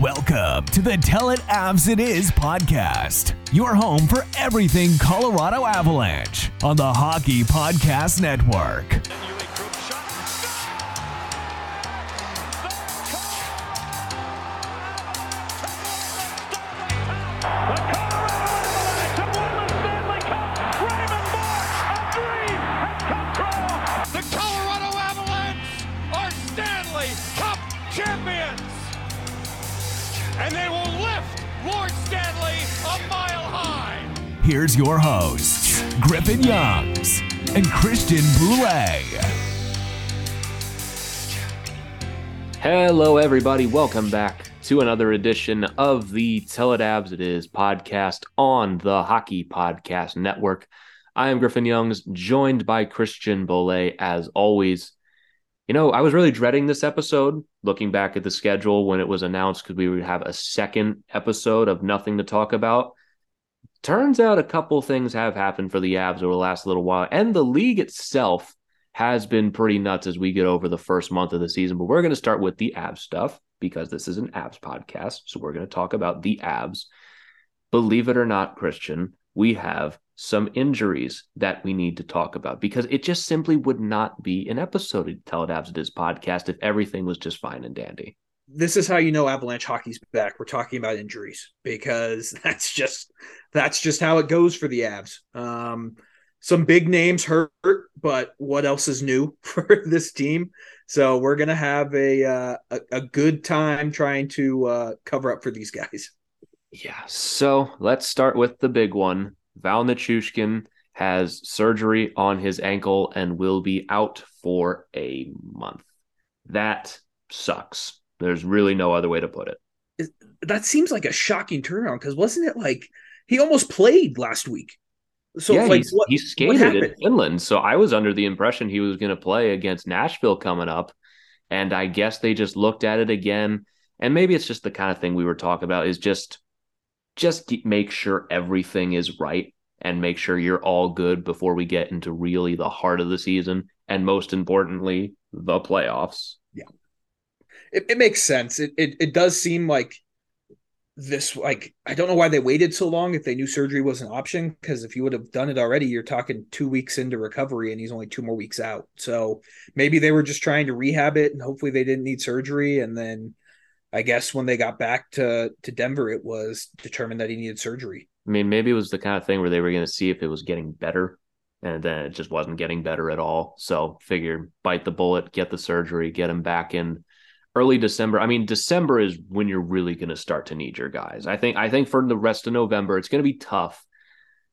Welcome to the Tell It Avs It Is podcast, your home for everything Colorado Avalanche on the Hockey Podcast Network. Here's your hosts, Griffin Youngs and Christian Boulay. Hello, everybody. Welcome back to another edition of the Tell It Is podcast on the Hockey Podcast Network. I am Griffin Youngs, joined by Christian Boulay as always. You know, I was really dreading this episode, looking back at the schedule when it was announced, because we would have a second episode of nothing to talk about. Turns out a couple things have happened for the Avs over the last little while, and the league itself has been pretty nuts as we get over the first month of the season. But we're going to start with the Avs stuff because this is an Avs podcast. So we're going to talk about the Avs. Believe it or not, Christian, we have some injuries that we need to talk about because it just simply would not be an episode of Tell It Avs It Is podcast if everything was just fine and dandy. This is how you know Avalanche hockey's back. We're talking about injuries because that's just that's just how it goes for the Avs. Um, some big names hurt, but what else is new for this team? So we're gonna have a uh, a, a good time trying to uh, cover up for these guys. Yeah. So let's start with the big one. Val Nichushkin has surgery on his ankle and will be out for a month. That sucks. There's really no other way to put it. That seems like a shocking turnaround because wasn't it like he almost played last week? So yeah, like he's, what, he skated in? Finland. So I was under the impression he was going to play against Nashville coming up. And I guess they just looked at it again. And maybe it's just the kind of thing we were talking about is just just make sure everything is right and make sure you're all good before we get into really the heart of the season and most importantly the playoffs. It, it makes sense. It, it it does seem like this like I don't know why they waited so long if they knew surgery was an option because if you would have done it already you're talking 2 weeks into recovery and he's only 2 more weeks out. So maybe they were just trying to rehab it and hopefully they didn't need surgery and then I guess when they got back to to Denver it was determined that he needed surgery. I mean, maybe it was the kind of thing where they were going to see if it was getting better, and then it just wasn't getting better at all. So, figured bite the bullet, get the surgery, get him back in early December. I mean, December is when you're really going to start to need your guys. I think. I think for the rest of November, it's going to be tough,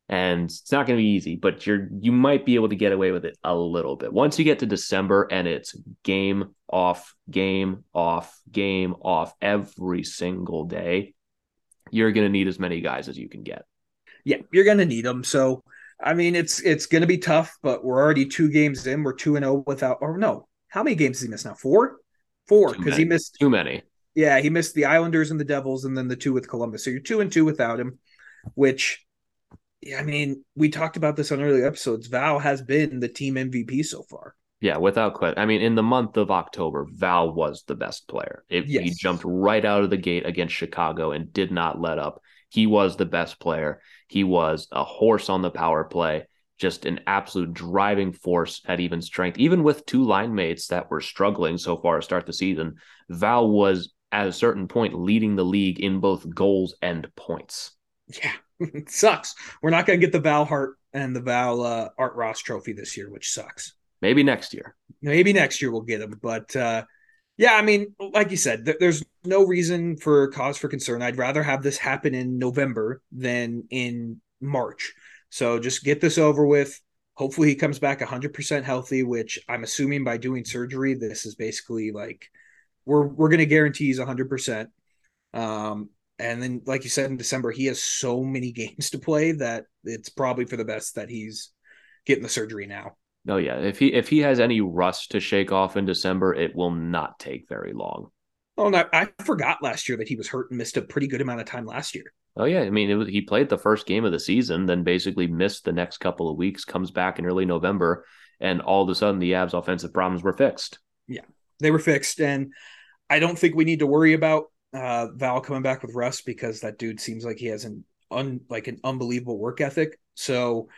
and it's not going to be easy. But you're you might be able to get away with it a little bit once you get to December, and it's game off, game off, game off every single day. You're going to need as many guys as you can get. Yeah, you're going to need them. So I mean it's it's going to be tough but we're already 2 games in. We're 2 and 0 without or no. How many games did he miss now? 4? 4 cuz he missed Too many. Yeah, he missed the Islanders and the Devils, and then the two with Columbus. So you're two and two without him, which, yeah, I mean, we talked about this on earlier episodes. Val has been the team MVP so far. Yeah, without question. I mean, in the month of October, Val was the best player. It, He jumped right out of the gate against Chicago and did not let up. He was the best player. He was a horse on the power play. Just an absolute driving force at even strength. Even with two line mates that were struggling so far to start the season, Val was at a certain point leading the league in both goals and points. Yeah, it sucks. We're not going to get the Val Hart and the Val uh, Art Ross trophy this year, which sucks. Maybe next year. Maybe next year we'll get them, But uh, yeah, I mean, like you said, th- there's no reason for cause for concern. I'd rather have this happen in November than in March. So just get this over with. Hopefully he comes back 100% healthy, which I'm assuming by doing surgery, this is basically like we're we're going to guarantee he's 100%. Um, and then, like you said in December, he has so many games to play that it's probably for the best that he's getting the surgery now. Oh yeah, if he if he has any rust to shake off in December, it will not take very long. Oh, no, I forgot last year that he was hurt and missed a pretty good amount of time last year. Oh yeah, I mean, was, he played the first game of the season, then basically missed the next couple of weeks. Comes back in early November, and all of a sudden the Avs' offensive problems were fixed. Yeah, they were fixed, and I don't think we need to worry about uh, Val coming back with rust because that dude seems like he has an un like an unbelievable work ethic. So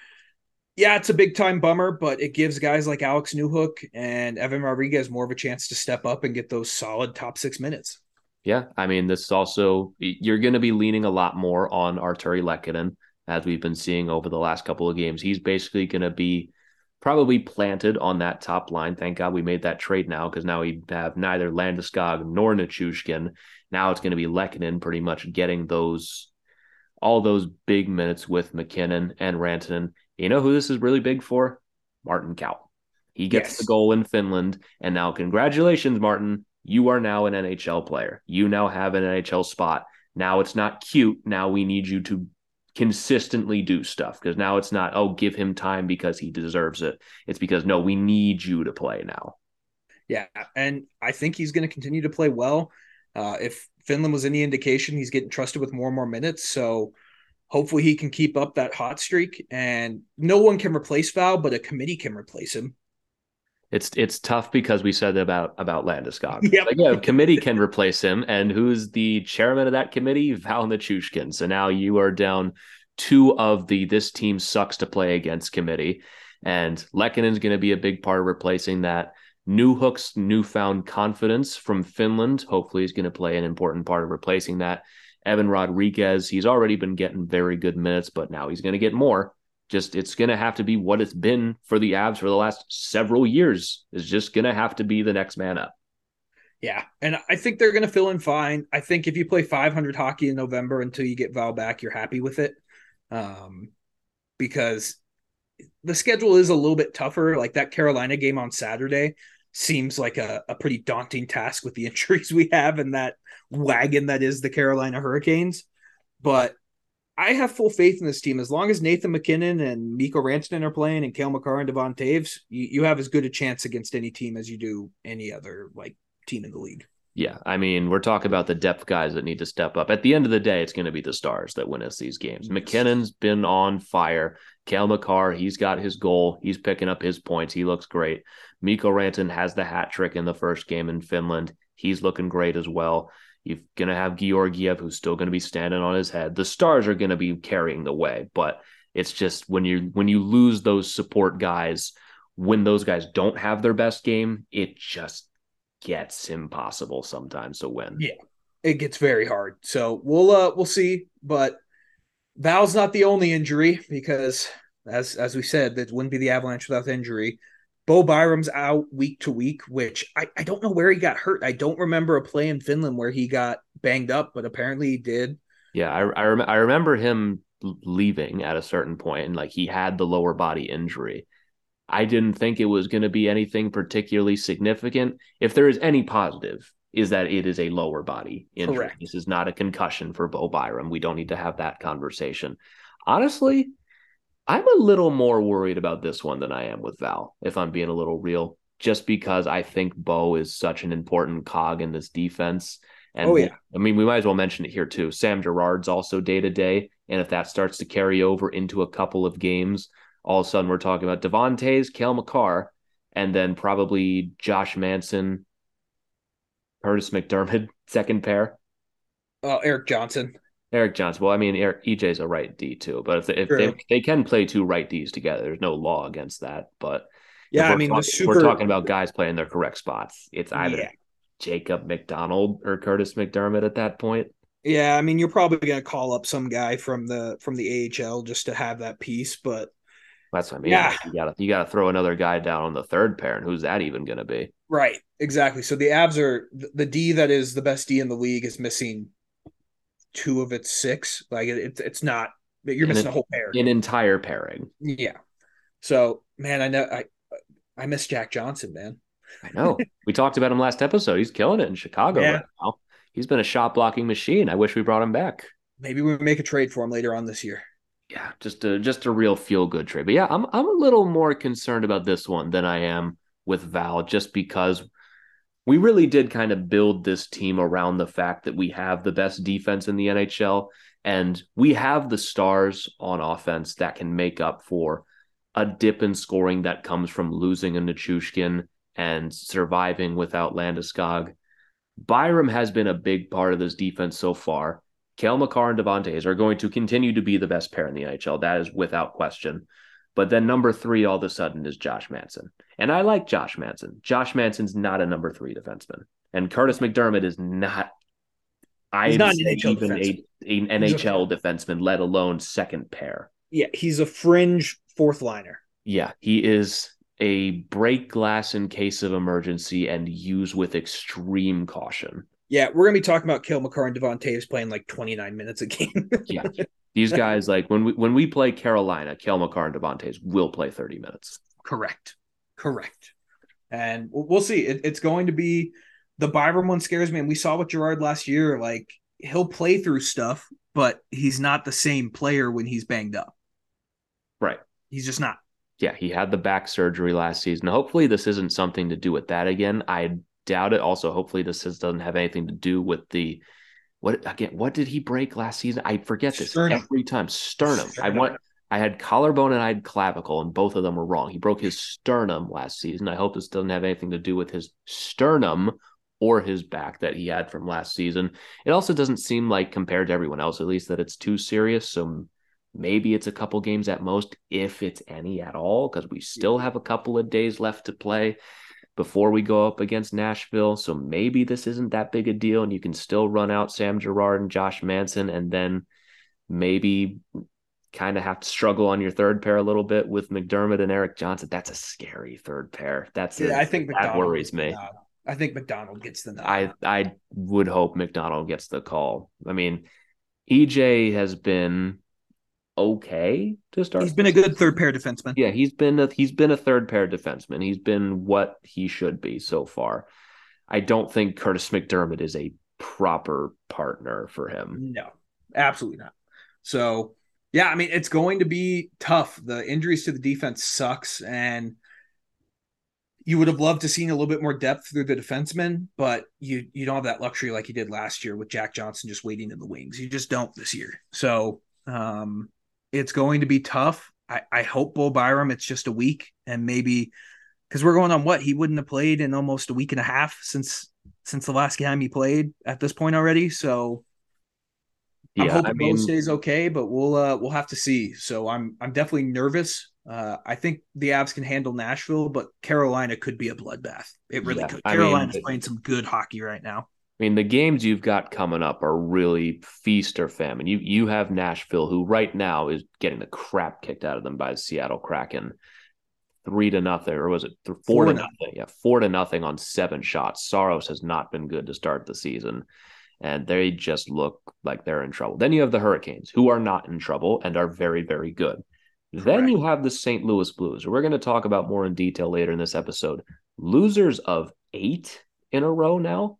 yeah, it's a big time bummer, but it gives guys like Alex Newhook and Evan Rodrigues more of a chance to step up and get those solid top six minutes. Yeah, I mean, this is also you're going to be leaning a lot more on Artturi Lehkonen as we've been seeing over the last couple of games. He's basically going to be probably planted on that top line. Thank God we made that trade now because now we have neither Landeskog nor Nichushkin. Now it's going to be Lehkonen pretty much getting those all those big minutes with MacKinnon and Rantanen. You know who this is really big for? Martin Kaut. He gets yes. the goal in Finland. And now, congratulations, Martin. You are now an NHL player. You now have an NHL spot. Now it's not cute. Now we need you to consistently do stuff because now it's not, oh, give him time because he deserves it. It's because, no, we need you to play now. Yeah. And I think he's going to continue to play well. Uh, if Finland was any indication, he's getting trusted with more and more minutes. So hopefully he can keep up that hot streak. And no one can replace Val, but a committee can replace him. It's it's tough because we said about about Landeskog. Yep. Like, yeah, committee can replace him, and who's the chairman of that committee? Val Nichushkin. So now you are down two of the this team sucks to play against committee, and Lehkonen's going to be a big part of replacing that. Newhook's newfound confidence from Finland hopefully is going to play an important part of replacing that. Evan Rodrigues, he's already been getting very good minutes, but now he's going to get more. Just it's going to have to be what it's been for the Avs for the last several years. Is just going to have to be the next man up. Yeah, and I think they're going to fill in fine. I think if you play 500 hockey in November until you get Val back, you're happy with it. Um, because the schedule is a little bit tougher. Like that Carolina game on Saturday, seems like a, a pretty daunting task with the injuries we have and that wagon that is the Carolina Hurricanes. But I have full faith in this team. As long as Nathan MacKinnon and Mikko Rantanen are playing and Cale Makar and Devon Toews, you, you have as good a chance against any team as you do any other like team in the league. Yeah, I mean, we're talking about the depth guys that need to step up. At the end of the day, it's going to be the stars that win us these games. Yes. MacKinnon's been on fire. Cale Makar, he's got his goal. He's picking up his points. He looks great. Mikko Rantanen has the hat trick in the first game in Finland. He's looking great as well. You're going to have Georgiev, who's still going to be standing on his head. The stars are going to be carrying the way, but it's just when you when you lose those support guys, when those guys don't have their best game, it just gets impossible sometimes to win. Yeah, it gets very hard. So we'll uh we'll see, but Val's not the only injury because as as we said, that wouldn't be the Avalanche without injury. Bo Byram's out week to week, which I, I don't know where he got hurt. I don't remember a play in Finland where he got banged up, but apparently he did. Yeah, I I, rem- I remember him leaving at a certain point and like he had the lower body injury. I didn't think it was going to be anything particularly significant. If there is any positive, is that it is a lower body injury. Correct. This is not a concussion for Bo Byram. We don't need to have that conversation. Honestly, I'm a little more worried about this one than I am with Val, if I'm being a little real, just because I think Bo is such an important cog in this defense. And oh, yeah. I mean, we might as well mention it here too. Sam Girard's also day to day. And if that starts to carry over into a couple of games, all of a sudden we're talking about Devon Toews, Cale Makar, and then probably Josh Manson, Kurtis MacDermid, second pair. Oh, Erik Johnson. Erik Johnson. Well, I mean, Eric, EJ's a right D too, but if they, if True. they, they can play two right Ds together, there's no law against that. But Yeah, I mean, talking- super. we're talking about guys playing their correct spots. It's either Yeah. Jacob MacDonald or Kurtis MacDermid at that point. Yeah, I mean, you're probably gonna call up some guy from the from the AHL just to have that piece, but That's what I mean. Yeah. You gotta you gotta throw another guy down on the third pair, and who's that even gonna be? right, exactly. So the Avs are the D that is the best D in the league is missing two of its six. Like it's it's not you're missing it- a whole pair. An entire pairing. Yeah. So man, I know I I miss Jack Johnson, man. I know. we talked about him last episode. He's killing it in Chicago Yeah. right now. He's been a shot blocking machine. I wish we brought him back. Maybe we make a trade for him later on this year. Yeah, just a just a real feel good trade. But yeah, I'm I'm a little more concerned about this one than I am with Val, just because we really did kind of build this team around the fact that we have the best defense in the NHL and we have the stars on offense that can make up for a dip in scoring that comes from losing a Nichushkin and surviving without Landeskog. Byram has been a big part of this defense so far. Cale Makar and Devon Toews are going to continue to be the best pair in the NHL. That is without question. But then number three, all of a sudden, is Josh Manson. And I like Josh Manson. Josh Manson's not a number three defenseman. And Kurtis MacDermid is not. I He's not an NHL even a, an a- NHL defenseman, let alone second pair. Yeah, he's a fringe fourth liner. Yeah, he is a break glass in case of emergency and use with extreme caution. Yeah, we're gonna be talking about Cale Makar and Devon Toews playing like 29 minutes a game. Yeah. These guys, like when we when we play Carolina, Cale Makar and Devon Toews will play 30 minutes. Correct. Correct. And we'll see. It, it's going to be the Byram one scares me. And we saw with Girard last year, like he'll play through stuff, but he's not the same player when he's banged up. Right. He's just not. Yeah, he had the back surgery last season. Hopefully, this isn't something to do with that again. I doubt it. Also, hopefully, this doesn't have anything to do with the what again? What did he break last season? I forget this Sternum. every time. Sternum. I want. I had collarbone and I had clavicle, and both of them were wrong. He broke his sternum last season. I hope this doesn't have anything to do with his sternum or his back that he had from last season. It also doesn't seem like, compared to everyone else, at least, that it's too serious. So maybe it's a couple games at most, if it's any at all, because we still have a couple of days left to play before we go up against Nashville. So maybe this isn't that big a deal, and you can still run out Sam Girard and Josh Manson, and then maybe kind of have to struggle on your third pair a little bit with MacDermid and Eric Johnson. That's a scary third pair. That's Yeah, I think that worries me. I think MacDonald gets the nod. I I would hope MacDonald gets the call. I mean, EJ has been okay to start. He's been a good third pair defenseman. Yeah, he's been a he's been a third pair defenseman. He's been what he should be so far. I don't think Kurtis MacDermid is a proper partner for him. No, absolutely not. So, yeah, I mean, it's going to be tough. The injuries to the defense sucks, and you would have loved to seen a little bit more depth through the defensemen, but you you don't have that luxury like you did last year with Jack Johnson just waiting in the wings. You just don't this year. So, um, it's going to be tough. I, I hope Bo Byram it's just a week and maybe because we're going on what he wouldn't have played in almost a week and a half since since the last game he played at this point already. So I'm Yeah, hoping I mean, Bo stays okay, but we'll uh we'll have to see. So I'm I'm definitely nervous. Uh I think the Avs can handle Nashville, but Carolina could be a bloodbath. It really Yeah, could. I mean, Carolina's playing some good hockey right now. I mean, the games you've got coming up are really feast or famine. You you have Nashville, who right now is getting the crap kicked out of them by the Seattle Kraken, three to nothing, or was it th- four, Four to nothing. nothing? Yeah, four to nothing on seven shots. Saros has not been good to start the season, and they just look like they're in trouble. Then you have the Hurricanes, who are not in trouble and are very very good. Then you have the St. Louis Blues. We're going to talk about more in detail later in this episode. Losers of eight in a row now.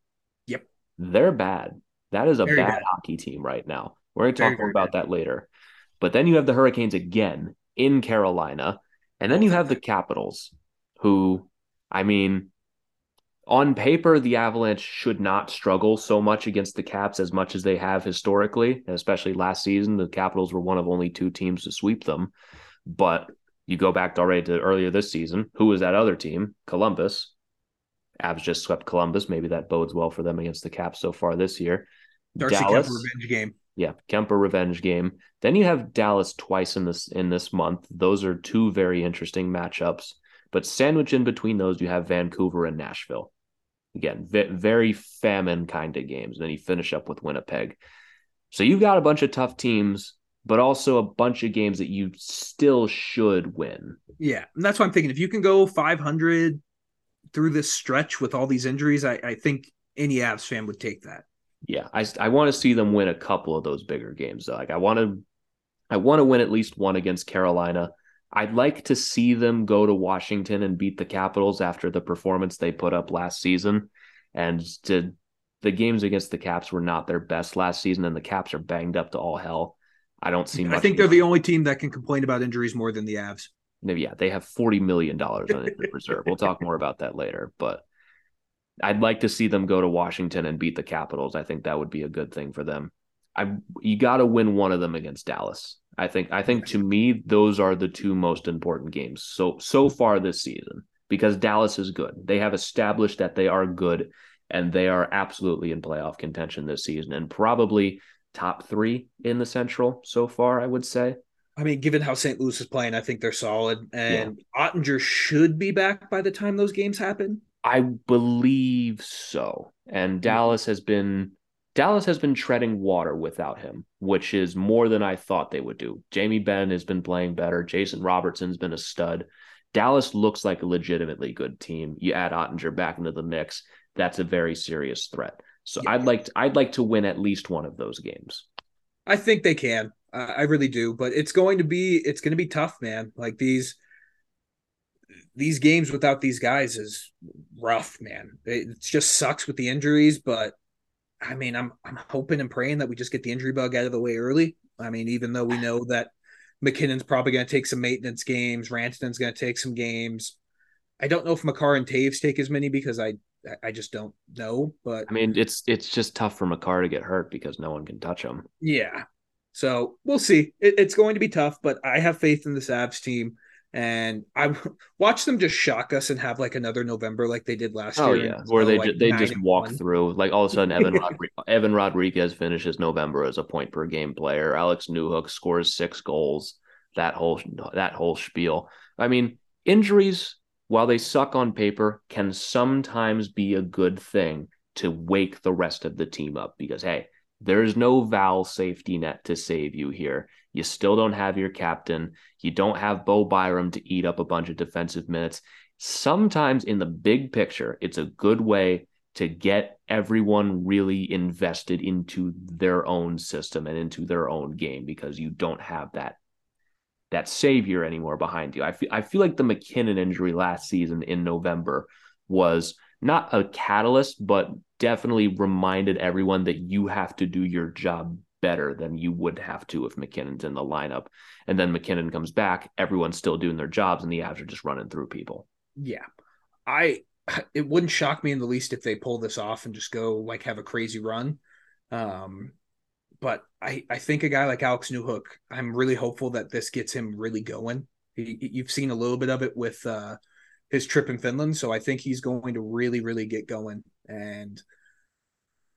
They're bad. That is a Very bad bad. hockey team right now. We're going to Very, talk more about that later. But then you have the Hurricanes again in Carolina. And then you have the Capitals, who, I mean, on paper, the Avalanche should not struggle so much against the Caps as much as they have historically, especially last season. The Capitals were one of only two teams to sweep them. But you go back already to earlier this season. Who was that other team? Columbus. Avs just swept Columbus. Maybe that bodes well for them against the Caps so far this year. Darcy Dallas. Kemp revenge game. Yeah, Kuemper revenge game. Then you have Dallas twice in this in this month. Those are two very interesting matchups. But sandwich in between those, you have Vancouver and Nashville. Again, very famine kind of games. And then you finish up with Winnipeg. So you've got a bunch of tough teams, but also a bunch of games that you still should win. Yeah, and that's why I'm thinking. If you can go 500 through this stretch with all these injuries, I, I think any Avs fan would take that. Yeah, I I want to see them win a couple of those bigger games. Though. Like I want to, I want to win at least one against Carolina. I'd like to see them go to Washington and beat the Capitals after the performance they put up last season. And to the games against the Caps were not their best last season, and the Caps are banged up to all hell. I don't see. I think they're the only team that can complain about injuries more than the Avs. Maybe yeah, they have forty million dollars on injured reserve. We'll talk more about that later, but I'd like to see them go to Washington and beat the Capitals. I think that would be a good thing for them. I you got to win one of them against Dallas. I think I think to me those are the two most important games so so far this season because Dallas is good. They have established that they are good and they are absolutely in playoff contention this season and probably top 3 in the Central so far I would say. I mean, given how St. Louis is playing, I think they're solid and yeah. Oettinger should be back by the time those games happen. I believe so. And hmm. Dallas has been Dallas has been treading water without him, which is more than I thought they would do. Jamie Benn has been playing better. Jason Robertson's been a stud. Dallas looks like a legitimately good team. You add Oettinger back into the mix, that's a very serious threat. So yeah. I'd like to, I'd like to win at least one of those games. I think they can. Uh, I really do, but it's going to be it's going to be tough, man. Like these these games without these guys is rough, man. It just sucks with the injuries, but I mean, I'm I'm hoping and praying that we just get the injury bug out of the way early. I mean, even though we know that MacKinnon's probably going to take some maintenance games, Rantanen's going to take some games. I don't know if Makar and Toews take as many because I I just don't know. But I mean, it's it's just tough for Makar to get hurt because no one can touch him. Yeah, so we'll see. It, it's going to be tough, but I have faith in the Avs team and I watch them just shock us and have like another November like they did last oh, year. Oh yeah, where they like they just walk one. through like all of a sudden Evan Rodrigues, Evan Rodrigues finishes November as a point per game player. Alex Newhook scores six goals. That whole that whole spiel. I mean, injuries while they suck on paper can sometimes be a good thing to wake the rest of the team up because hey, there's no Val safety net to save you here. You still don't have your captain. You don't have Bo Byram to eat up a bunch of defensive minutes. Sometimes in the big picture, it's a good way to get everyone really invested into their own system and into their own game because you don't have that that savior anymore behind you. I feel I feel like the MacKinnon injury last season in November was not a catalyst, but definitely reminded everyone that you have to do your job better than you would have to if MacKinnon's in the lineup. And then MacKinnon comes back, everyone's still doing their jobs, and the Avs are just running through people. Yeah. I it wouldn't shock me in the least if they pull this off and just go like have a crazy run. Um, but I, I think a guy like Alex Newhook, I'm really hopeful that this gets him really going. You've seen a little bit of it with uh, his trip in Finland, so I think he's going to really, really get going. And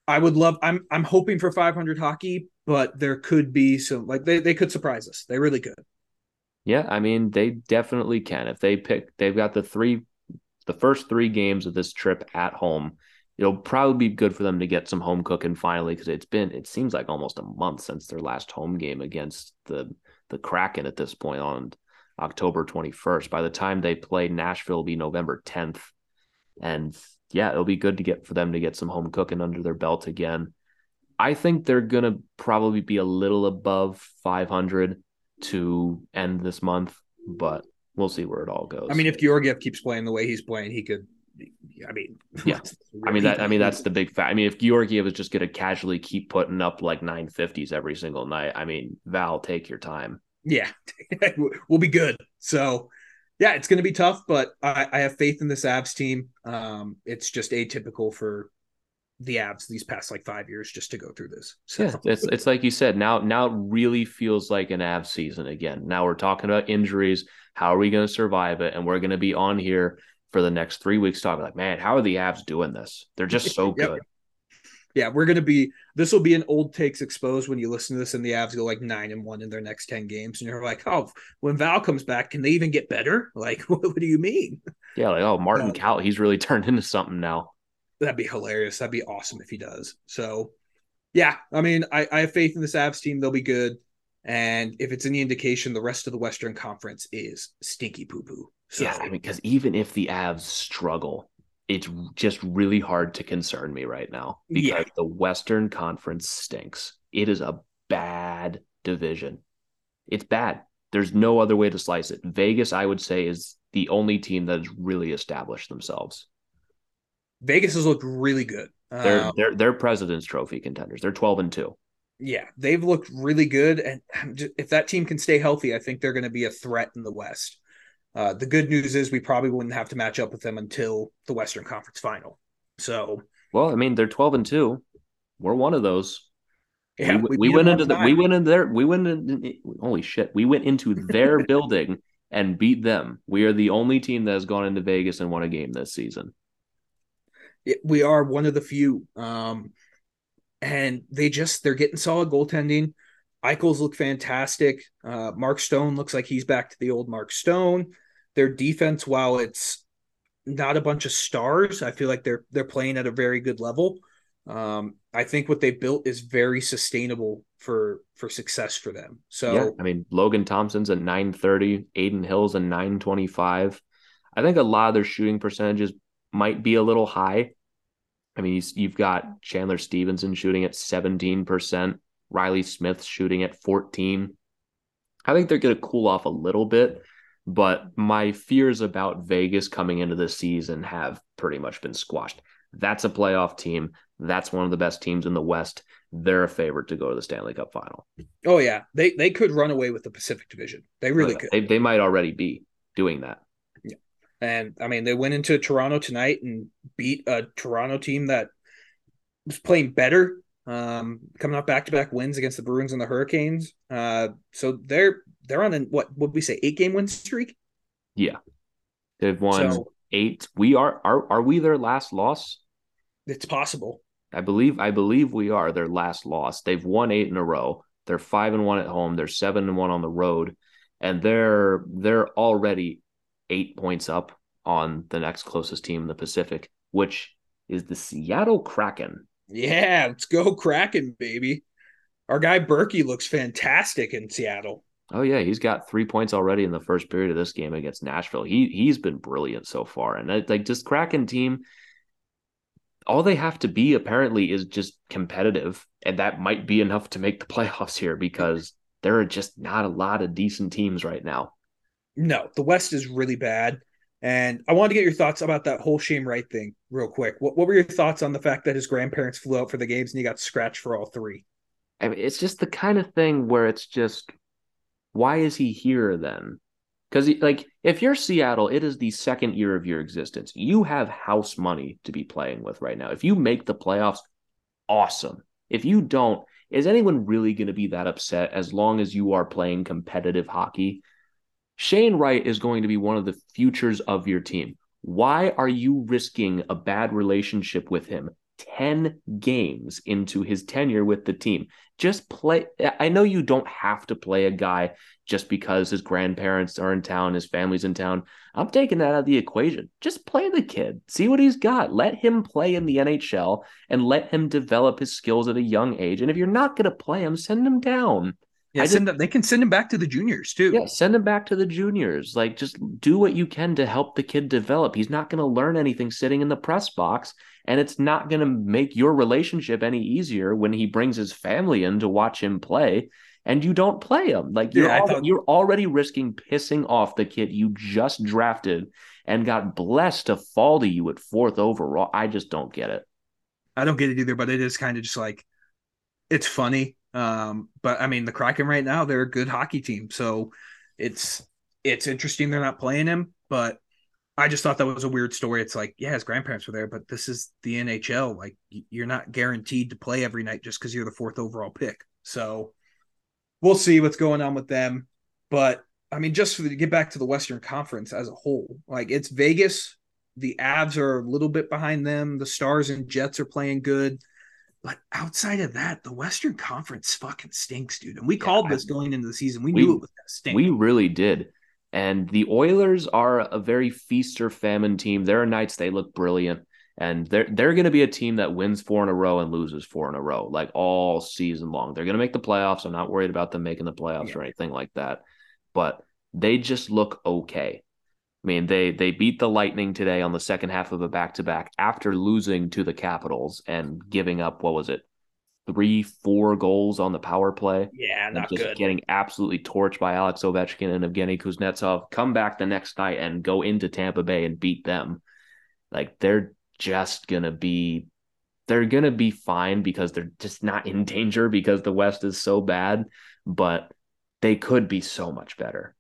I would love. I'm I'm hoping for 500 hockey, but there could be some like they, they could surprise us. They really could. Yeah, I mean they definitely can. If they pick, they've got the three, the first three games of this trip at home. It'll probably be good for them to get some home cooking finally because it's been it seems like almost a month since their last home game against the the Kraken at this point on October 21st. By the time they play Nashville, will be November 10th, and yeah, it'll be good to get for them to get some home cooking under their belt again. I think they're going to probably be a little above 500 to end this month, but we'll see where it all goes. I mean, if Georgiev keeps playing the way he's playing, he could. I mean, yeah. I mean that. I mean that's the big fact. I mean, if Georgiev is just going to casually keep putting up like 950s every single night, I mean, Val, take your time. Yeah, we'll be good. So yeah, it's going to be tough, but I, I, have faith in this Avs team. Um, it's just atypical for the Avs these past like five years just to go through this. So. Yeah, it's it's like you said. Now now it really feels like an Avs season again. Now we're talking about injuries. How are we going to survive it? And we're going to be on here for the next three weeks talking like, man, how are the Avs doing this? They're just so good. Yeah, we're gonna be. This will be an old takes exposed when you listen to this, and the Avs go like nine and one in their next ten games, and you're like, oh, when Val comes back, can they even get better? Like, what, what do you mean? Yeah, like oh, Martin uh, Kaut, he's really turned into something now. That'd be hilarious. That'd be awesome if he does. So, yeah, I mean, I, I have faith in this Avs team. They'll be good. And if it's any indication, the rest of the Western Conference is stinky poo poo. So, yeah, I mean, because even if the Avs struggle, it's just really hard to concern me right now because yeah. the Western Conference stinks. It is a bad division. It's bad. There's no other way to slice it. Vegas, I would say, is the only team that has really established themselves. Vegas has looked really good. They're um, they're they're President's Trophy contenders. They're twelve and two. Yeah, they've looked really good, and if that team can stay healthy, I think they're going to be a threat in the West. Uh, the good news is we probably wouldn't have to match up with them until the Western Conference Final. So, well, I mean, they're twelve and two. We're one of those. Yeah, we, we, we went into the we went in there. We went in. Holy shit! We went into their building and beat them. We are the only team that has gone into Vegas and won a game this season. We are one of the few. Um, and they just they're getting solid goaltending. Eichels look fantastic. Uh, Mark Stone looks like he's back to the old Mark Stone. Their defense, while it's not a bunch of stars, I feel like they're they're playing at a very good level. Um, I think what they built is very sustainable for for success for them. So yeah, I mean Logan Thompson's at 930, Adin Hill's at 925. I think a lot of their shooting percentages might be a little high. I mean, you've got Chandler Stephenson shooting at 17%, Reilly Smith shooting at 14. I think they're going to cool off a little bit, but my fears about Vegas coming into the season have pretty much been squashed. That's a playoff team. That's one of the best teams in the West. They're a favorite to go to the Stanley Cup final. Oh yeah, they they could run away with the Pacific Division. They really could. They, they might already be doing that. Yeah, and I mean they went into Toronto tonight and beat a Toronto team that was playing better, um, coming off back to back wins against the Bruins and the Hurricanes. Uh, so they're they're on a what would we say eight game win streak? Yeah, they've won so, eight. We are are are we their last loss? It's possible. I believe I believe we are their last loss. They've won eight in a row. They're five and one at home. They're seven and one on the road, and they're they're already eight points up on the next closest team in the Pacific, which is the Seattle Kraken. Yeah, let's go Kraken, baby. Our guy Burky looks fantastic in Seattle. Oh yeah, he's got three points already in the first period of this game against Nashville. He he's been brilliant so far, and like this Kraken team, all they have to be apparently is just competitive, and that might be enough to make the playoffs here because there are just not a lot of decent teams right now. No, the West is really bad. And I wanted to get your thoughts about that whole Shane Wright thing real quick. What, what were your thoughts on the fact that his grandparents flew out for the games and he got scratched for all three? I mean, it's just the kind of thing where it's just, why is he here then? Because, like, if you're Seattle, it is the second year of your existence. You have house money to be playing with right now. If you make the playoffs, awesome. If you don't, is anyone really going to be that upset as long as you are playing competitive hockey? Shane Wright is going to be one of the futures of your team. Why are you risking a bad relationship with him 10 games into his tenure with the team? Just play. I know you don't have to play a guy just because his grandparents are in town, his family's in town. I'm taking that out of the equation. Just play the kid, see what he's got. Let him play in the NHL and let him develop his skills at a young age. And if you're not going to play him, send him down. Yeah, send them, they can send him back to the juniors too. Yeah, send him back to the juniors. Like, just do what you can to help the kid develop. He's not going to learn anything sitting in the press box, and it's not going to make your relationship any easier when he brings his family in to watch him play, and you don't play him. Like, you're yeah, thought- you're already risking pissing off the kid you just drafted and got blessed to fall to you at fourth overall. I just don't get it. I don't get it either, but it is kind of just like it's funny um, but I mean, the Kraken right now, they're a good hockey team. So it's it's interesting they're not playing him, but I just thought that was a weird story. It's like, yeah, his grandparents were there, but this is the NHL. Like, you're not guaranteed to play every night just because you're the fourth overall pick. So we'll see what's going on with them. But I mean, just to get back to the Western Conference as a whole, like it's Vegas. The Avs are a little bit behind them. The Stars and Jets are playing good. But outside of that, the Western Conference fucking stinks, dude. And we Yeah, called this going into the season. We, We- knew it was gonna stink. We really did. And the Oilers are a very feast or famine team. There are nights they look brilliant. And they're they're going to be a team that wins four in a row and loses four in a row, like all season long. They're going to make the playoffs. I'm not worried about them making the playoffs Yeah. or anything like that. But they just look okay. I mean, they they beat the Lightning today on the second half of a back to back after losing to the Capitals and giving up what was it, three, four goals on the power play yeah, not just good. getting absolutely torched by Alex Ovechkin and Evgeny Kuznetsov. Come back the next night and go into Tampa Bay and beat them. Like they're just gonna be, they're gonna be fine because they're just not in danger because the West is so bad, but they could be so much better.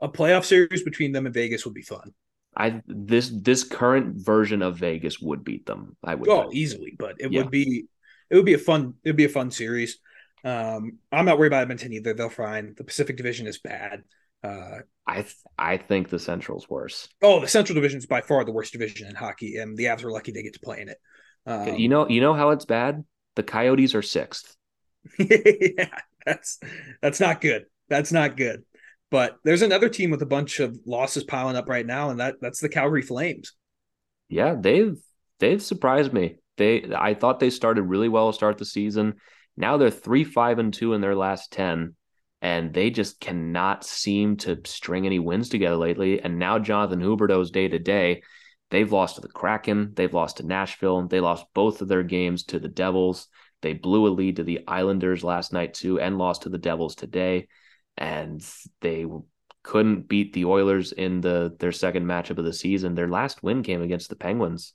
A playoff series between them and Vegas would be fun. I this this current version of Vegas would beat them. I would. Oh, think. easily, but it Yeah. would be it would be a fun it would be a fun series. Um, I'm not worried about Edmonton either. They'll find The Pacific Division is bad. Uh, I th- I think the Central's worse. oh, the Central Division is by far the worst division in hockey, and the Avs are lucky they get to play in it. Um, you know you know how it's bad. The Coyotes are sixth. yeah, that's that's not good. That's not good. But there's another team with a bunch of losses piling up right now, and that that's the Calgary Flames. Yeah, they've they've surprised me. They I thought they started really well to start the season. Now they're three, five, and two in their last ten, and they just cannot seem to string any wins together lately. And now Jonathan Huberdeau's day to day. They've lost to the Kraken, they've lost to Nashville, they lost both of their games to the Devils. They blew a lead to the Islanders last night too, and lost to the Devils today. And they couldn't beat the Oilers in the their second matchup of the season. Their last win came against the Penguins.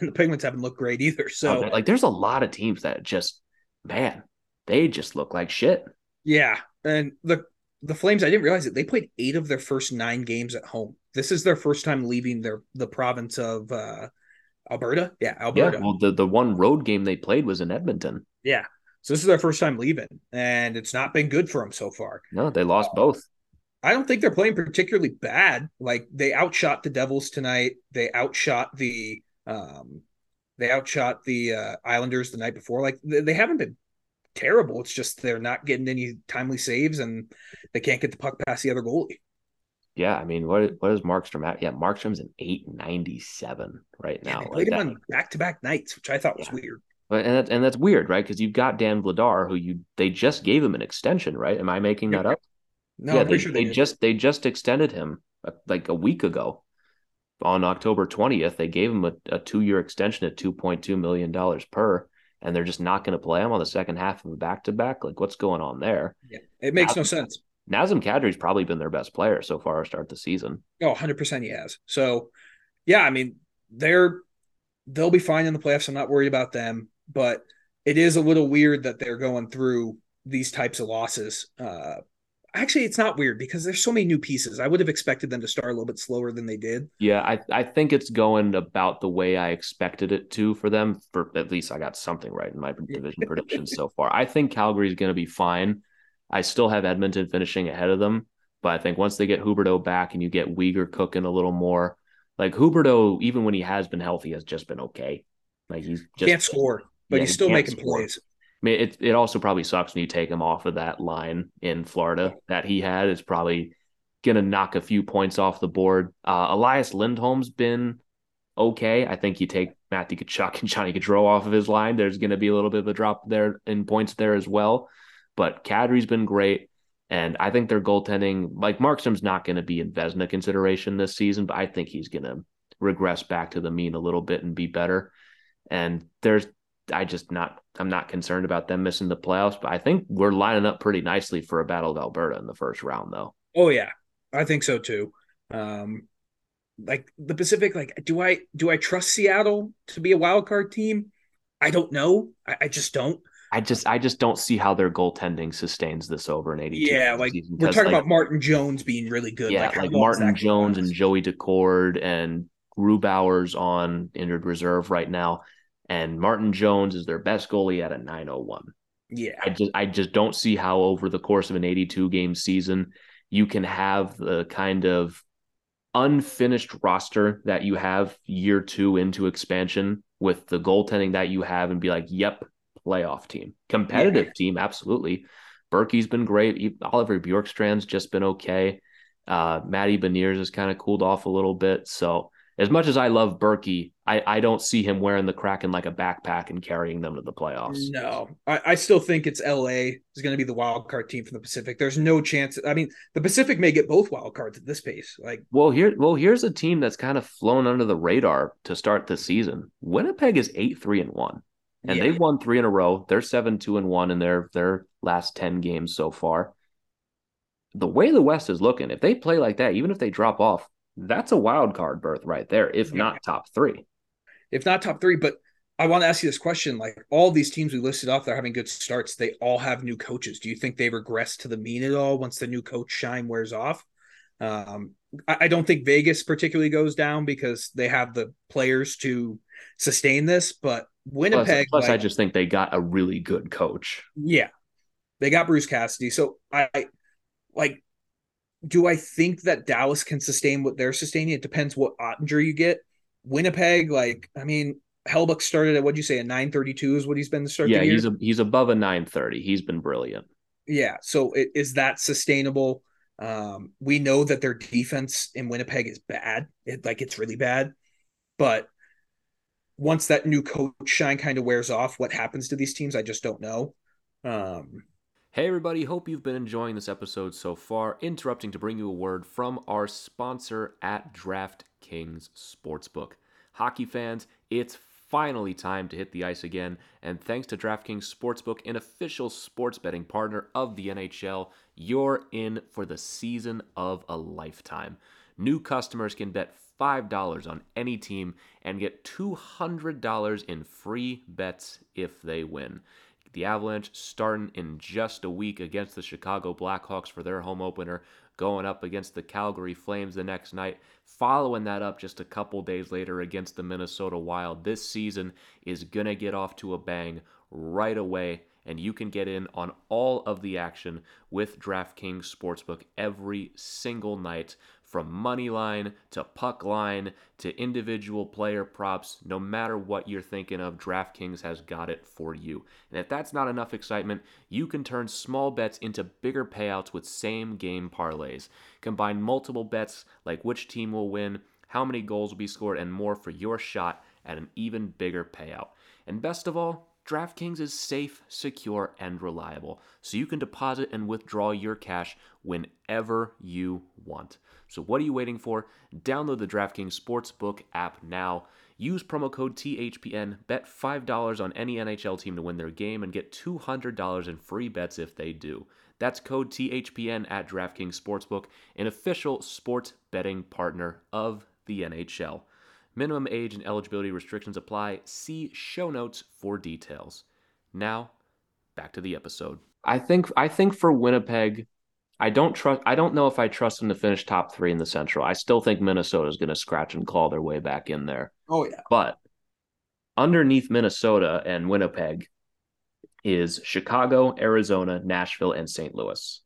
And the Penguins haven't looked great either. So Oh, like there's a lot of teams that just man, they just look like shit. Yeah, and the the Flames, I didn't realize it. They played eight of their first nine games at home. This is their first time leaving their the province of uh, Alberta. Yeah, Alberta. Yeah, well the the one road game they played was in Edmonton. Yeah. So this is their first time leaving, and it's not been good for them so far. No, they lost both. I don't think they're playing particularly bad. Like they outshot the Devils tonight. They outshot the um, they outshot the uh, Islanders the night before. Like they, they haven't been terrible. It's just they're not getting any timely saves, and they can't get the puck past the other goalie. Yeah, I mean, what what is Markstrom at? Yeah, Markstrom's an eight ninety seven right Yeah, now. they Like played him that- on back to back nights, which I thought was weird. But and that, and that's weird, right? Because you've got Dan Vladar, who you they just gave him an extension, right? Am I making that up? No, yeah, I'm they, sure they did. just they just extended him uh, like a week ago. On October twentieth, they gave him a, a two year extension at two point two million dollars per, and they're just not going to play him on the second half of a back to back. Like, what's going on there? Yeah, it makes no sense. Nazem Kadri's probably been their best player so far to start the season. Oh, 100% he has. So, yeah, I mean, they're they'll be fine in the playoffs. I'm not worried about them, but it is a little weird that they're going through these types of losses. Uh actually, it's not weird because there's so many new pieces. I would have expected them to start a little bit slower than they did. Yeah, I I think it's going about the way I expected it to for them. For at least I got something right in my division predictions so far. I think Calgary's going to be fine. I still have Edmonton finishing ahead of them, but I think once they get Huberdeau back and you get Weegar cooking a little more, like Huberdeau, even when he has been healthy, has just been okay. Like he's just Can't score, but yeah, he's still making score. plays. I mean, it it also probably sucks when you take him off of that line in Florida that he had. It's probably gonna knock a few points off the board. Uh, Elias Lindholm's been okay. I think you take Matthew Tkachuk and Johnny Gaudreau off of his line. There's gonna be a little bit of a drop there in points there as well. But Kadri's been great. And I think their goaltending, like Markstrom's not going to be in Vezina consideration this season, but I think he's going to regress back to the mean a little bit and be better. And there's, I just not, I'm not concerned about them missing the playoffs, but I think we're lining up pretty nicely for a Battle of Alberta in the first round, though. Oh yeah, I think so too. Um, like the Pacific, like do I do I trust Seattle to be a wild card team? I don't know. I, I just don't. I just, I just don't see how their goaltending sustains this over an 82. Yeah, like we're talking like, about Martin Jones being really good. Yeah, how like, Martin Jones and? Joey Daccord and Grubauer's on injured reserve right now. And Martin Jones is their best goalie at a 901. yeah, I just I just don't see how over the course of an 82 game season you can have the kind of unfinished roster that you have year two into expansion with the goaltending that you have and be like, yep, playoff team, competitive yeah. team, absolutely. Burky's been great. Oliver Bjorkstrand's just been okay. Uh, Matty Beniers has kind of cooled off a little bit. So as much as I love Burky, I, I don't see him wearing the Kraken like a backpack and carrying them to the playoffs. No, I, I still think it's LA is going to be the wild card team from the Pacific. There's no chance. I mean, the Pacific may get both wild cards at this pace. Like, well, here, well, here's a team that's kind of flown under the radar to start the season. Winnipeg is eight three and one, and yeah. they've won three in a row. They're seven two and one in their their last ten games so far. The way the West is looking, if they play like that, even if they drop off, that's a wild card berth right there, if yeah. not top three. If not top three, but I want to ask you this question: like all these teams we listed off, they're having good starts. They all have new coaches. Do you think they regress to the mean at all once the new coach shine wears off? Um, I, I don't think Vegas particularly goes down because they have the players to sustain this, but Winnipeg. Plus, plus like, I just think they got a really good coach. Yeah, they got Bruce Cassidy. So I like do I think that Dallas can sustain what they're sustaining? It depends what Oettinger you get. Winnipeg, like, I mean, Hellebuyck started at what'd you say, a 932 is what he's been the start yeah, he's a, he's above a 930. He's been brilliant. Yeah. So it, is that sustainable? Um, we know that their defense in Winnipeg is bad. It, like it's really bad. But once that new coach shine kind of wears off, what happens to these teams, I just don't know. Um, Hey, everybody, hope you've been enjoying this episode so far. Interrupting to bring you a word from our sponsor at DraftKings Sportsbook. Hockey fans, it's finally time to hit the ice again, and thanks to DraftKings Sportsbook, an official sports betting partner of the NHL, you're in for the season of a lifetime. New customers can bet $5 on any team and get $200 in free bets if they win. The Avalanche starting in just a week against the Chicago Blackhawks for their home opener, going up against the Calgary Flames the next night, following that up just a couple days later against the Minnesota Wild. This season is going to get off to a bang right away and you can get in on all of the action with DraftKings Sportsbook every single night from money line to puck line to individual player props, no matter what you're thinking of, DraftKings has got it for you. And if that's not enough excitement, you can turn small bets into bigger payouts with same game parlays. Combine multiple bets like which team will win, how many goals will be scored, and more for your shot at an even bigger payout. And best of all, DraftKings is safe, secure, and reliable, so you can deposit and withdraw your cash whenever you want. So, what are you waiting for? Download the DraftKings Sportsbook app now. Use promo code THPN, bet $5 on any NHL team to win their game, and get $200 in free bets if they do. That's code THPN at DraftKings Sportsbook, an official sports betting partner of the NHL. Minimum age and eligibility restrictions apply. See show notes for details. Now, back to the episode. I think I think for Winnipeg, I don't trust I don't know if I trust them to finish top 3 in the Central. I still think Minnesota is going to scratch and claw their way back in there. Oh yeah. But underneath Minnesota and Winnipeg is Chicago, Arizona, Nashville and St. Louis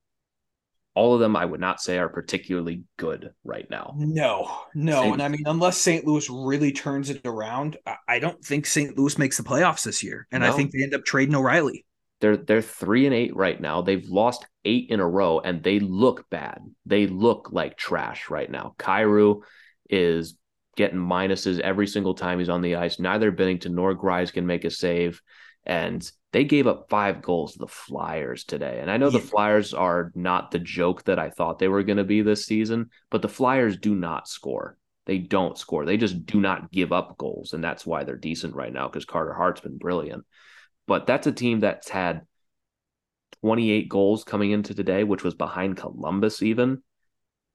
all of them I would not say are particularly good right now. No, no. St. And I mean, unless St. Louis really turns it around, I don't think St. Louis makes the playoffs this year. And no. I think they end up trading O'Reilly. They're they're three and eight right now. They've lost eight in a row and they look bad. They look like trash right now. Kyrou is getting minuses every single time he's on the ice. Neither Binnington nor Greiss can make a save. And they gave up five goals to the Flyers today. And I know yeah. the Flyers are not the joke that I thought they were going to be this season, but the Flyers do not score. They don't score. They just do not give up goals. And that's why they're decent right now because Carter Hart's been brilliant. But that's a team that's had 28 goals coming into today, which was behind Columbus even.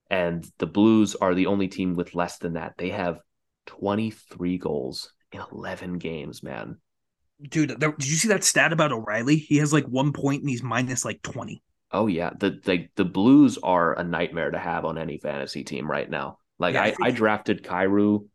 And the Blues are the only team with less than that. They have 23 goals in 11 games, man. Dude, did you see that stat about O'Reilly? He has like one point and he's minus like 20. Oh yeah, the the, the Blues are a nightmare to have on any fantasy team right now. Like yeah, I, I, I drafted Kyrou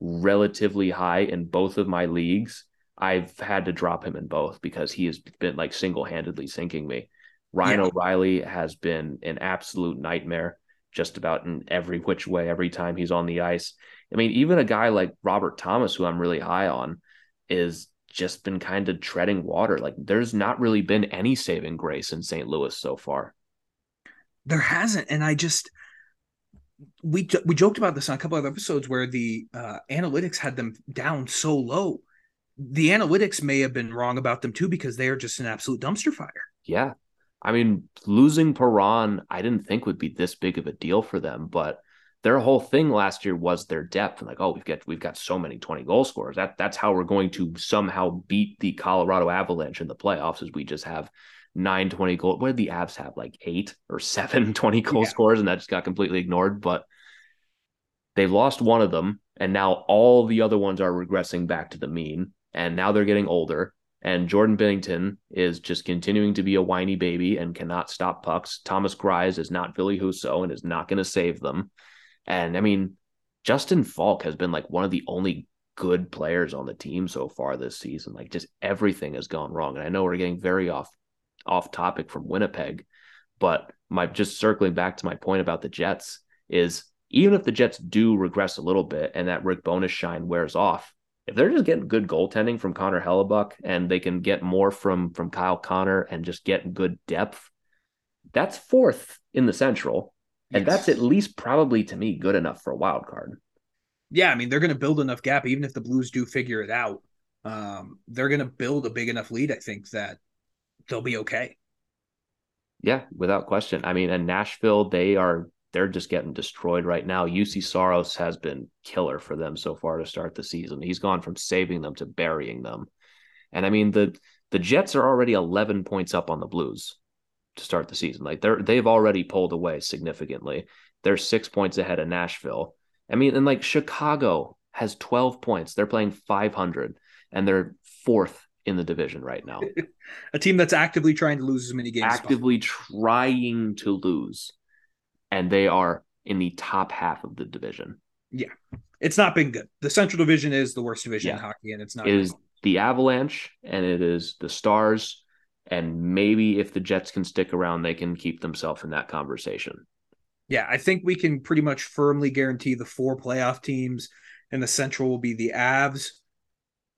relatively high in both of my leagues. I've had to drop him in both because he has been like single handedly sinking me. Ryan yeah. O'Reilly has been an absolute nightmare. just about in every which way every time he's on the ice. I mean, even a guy like Robert Thomas, who I'm really high on, is just been kind of treading water. Like there's not really been any saving grace in St. Louis so far. There hasn't, and I just we we joked about this on a couple of episodes where the uh, analytics had them down so low. The analytics may have been wrong about them too because they are just an absolute dumpster fire. Yeah, I mean, losing Perron, I didn't think would be this big of a deal for them, but their whole thing last year was their depth and like, oh, we've got we've got so many 20 goal scorers. That that's how we're going to somehow beat the Colorado Avalanche in the playoffs, is we just have nine 20 goal. What did the Avs have? Like eight or seven 20 goal yeah. scorers, and that just got completely ignored. But they've lost one of them, and now all the other ones are regressing back to the mean. And now they're getting older. And Jordan Binnington is just continuing to be a whiny baby and cannot stop pucks. Thomas Greiss is not Ville Husso and is not going to save them. And I mean, Justin Faulk has been like one of the only good players on the team so far this season. Like just everything has gone wrong. And I know we're getting very off off topic from Winnipeg, but my just circling back to my point about the Jets is even if the Jets do regress a little bit and that Rick Bowness shine wears off, if they're just getting good goaltending from Connor Hellebuyck and they can get more from from Kyle Connor and just get good depth, that's fourth in the Central, and yes. that's at least probably to me good enough for a wild card. Yeah, I mean they're going to build enough gap, even if the Blues do figure it out. Um, they're going to build a big enough lead. I think that they'll be okay. Yeah, without question. I mean, and Nashville, they are they're just getting destroyed right now. Juuse Saros has been killer for them so far to start the season. He's gone from saving them to burying them. And I mean the the Jets are already 11 points up on the Blues to start the season. Like they're they've already pulled away significantly. They're 6 points ahead of Nashville. I mean, and like Chicago has 12 points. They're playing 500 and they're fourth in the division right now. a team that's actively trying to lose as many games. Actively trying to lose and they are in the top half of the division. Yeah. It's not been good. The Central Division is the worst division yeah. in hockey, and it's not. It is the Avalanche and it is the Stars. And maybe if the Jets can stick around, they can keep themselves in that conversation. Yeah, I think we can pretty much firmly guarantee the four playoff teams and the Central will be the Avs,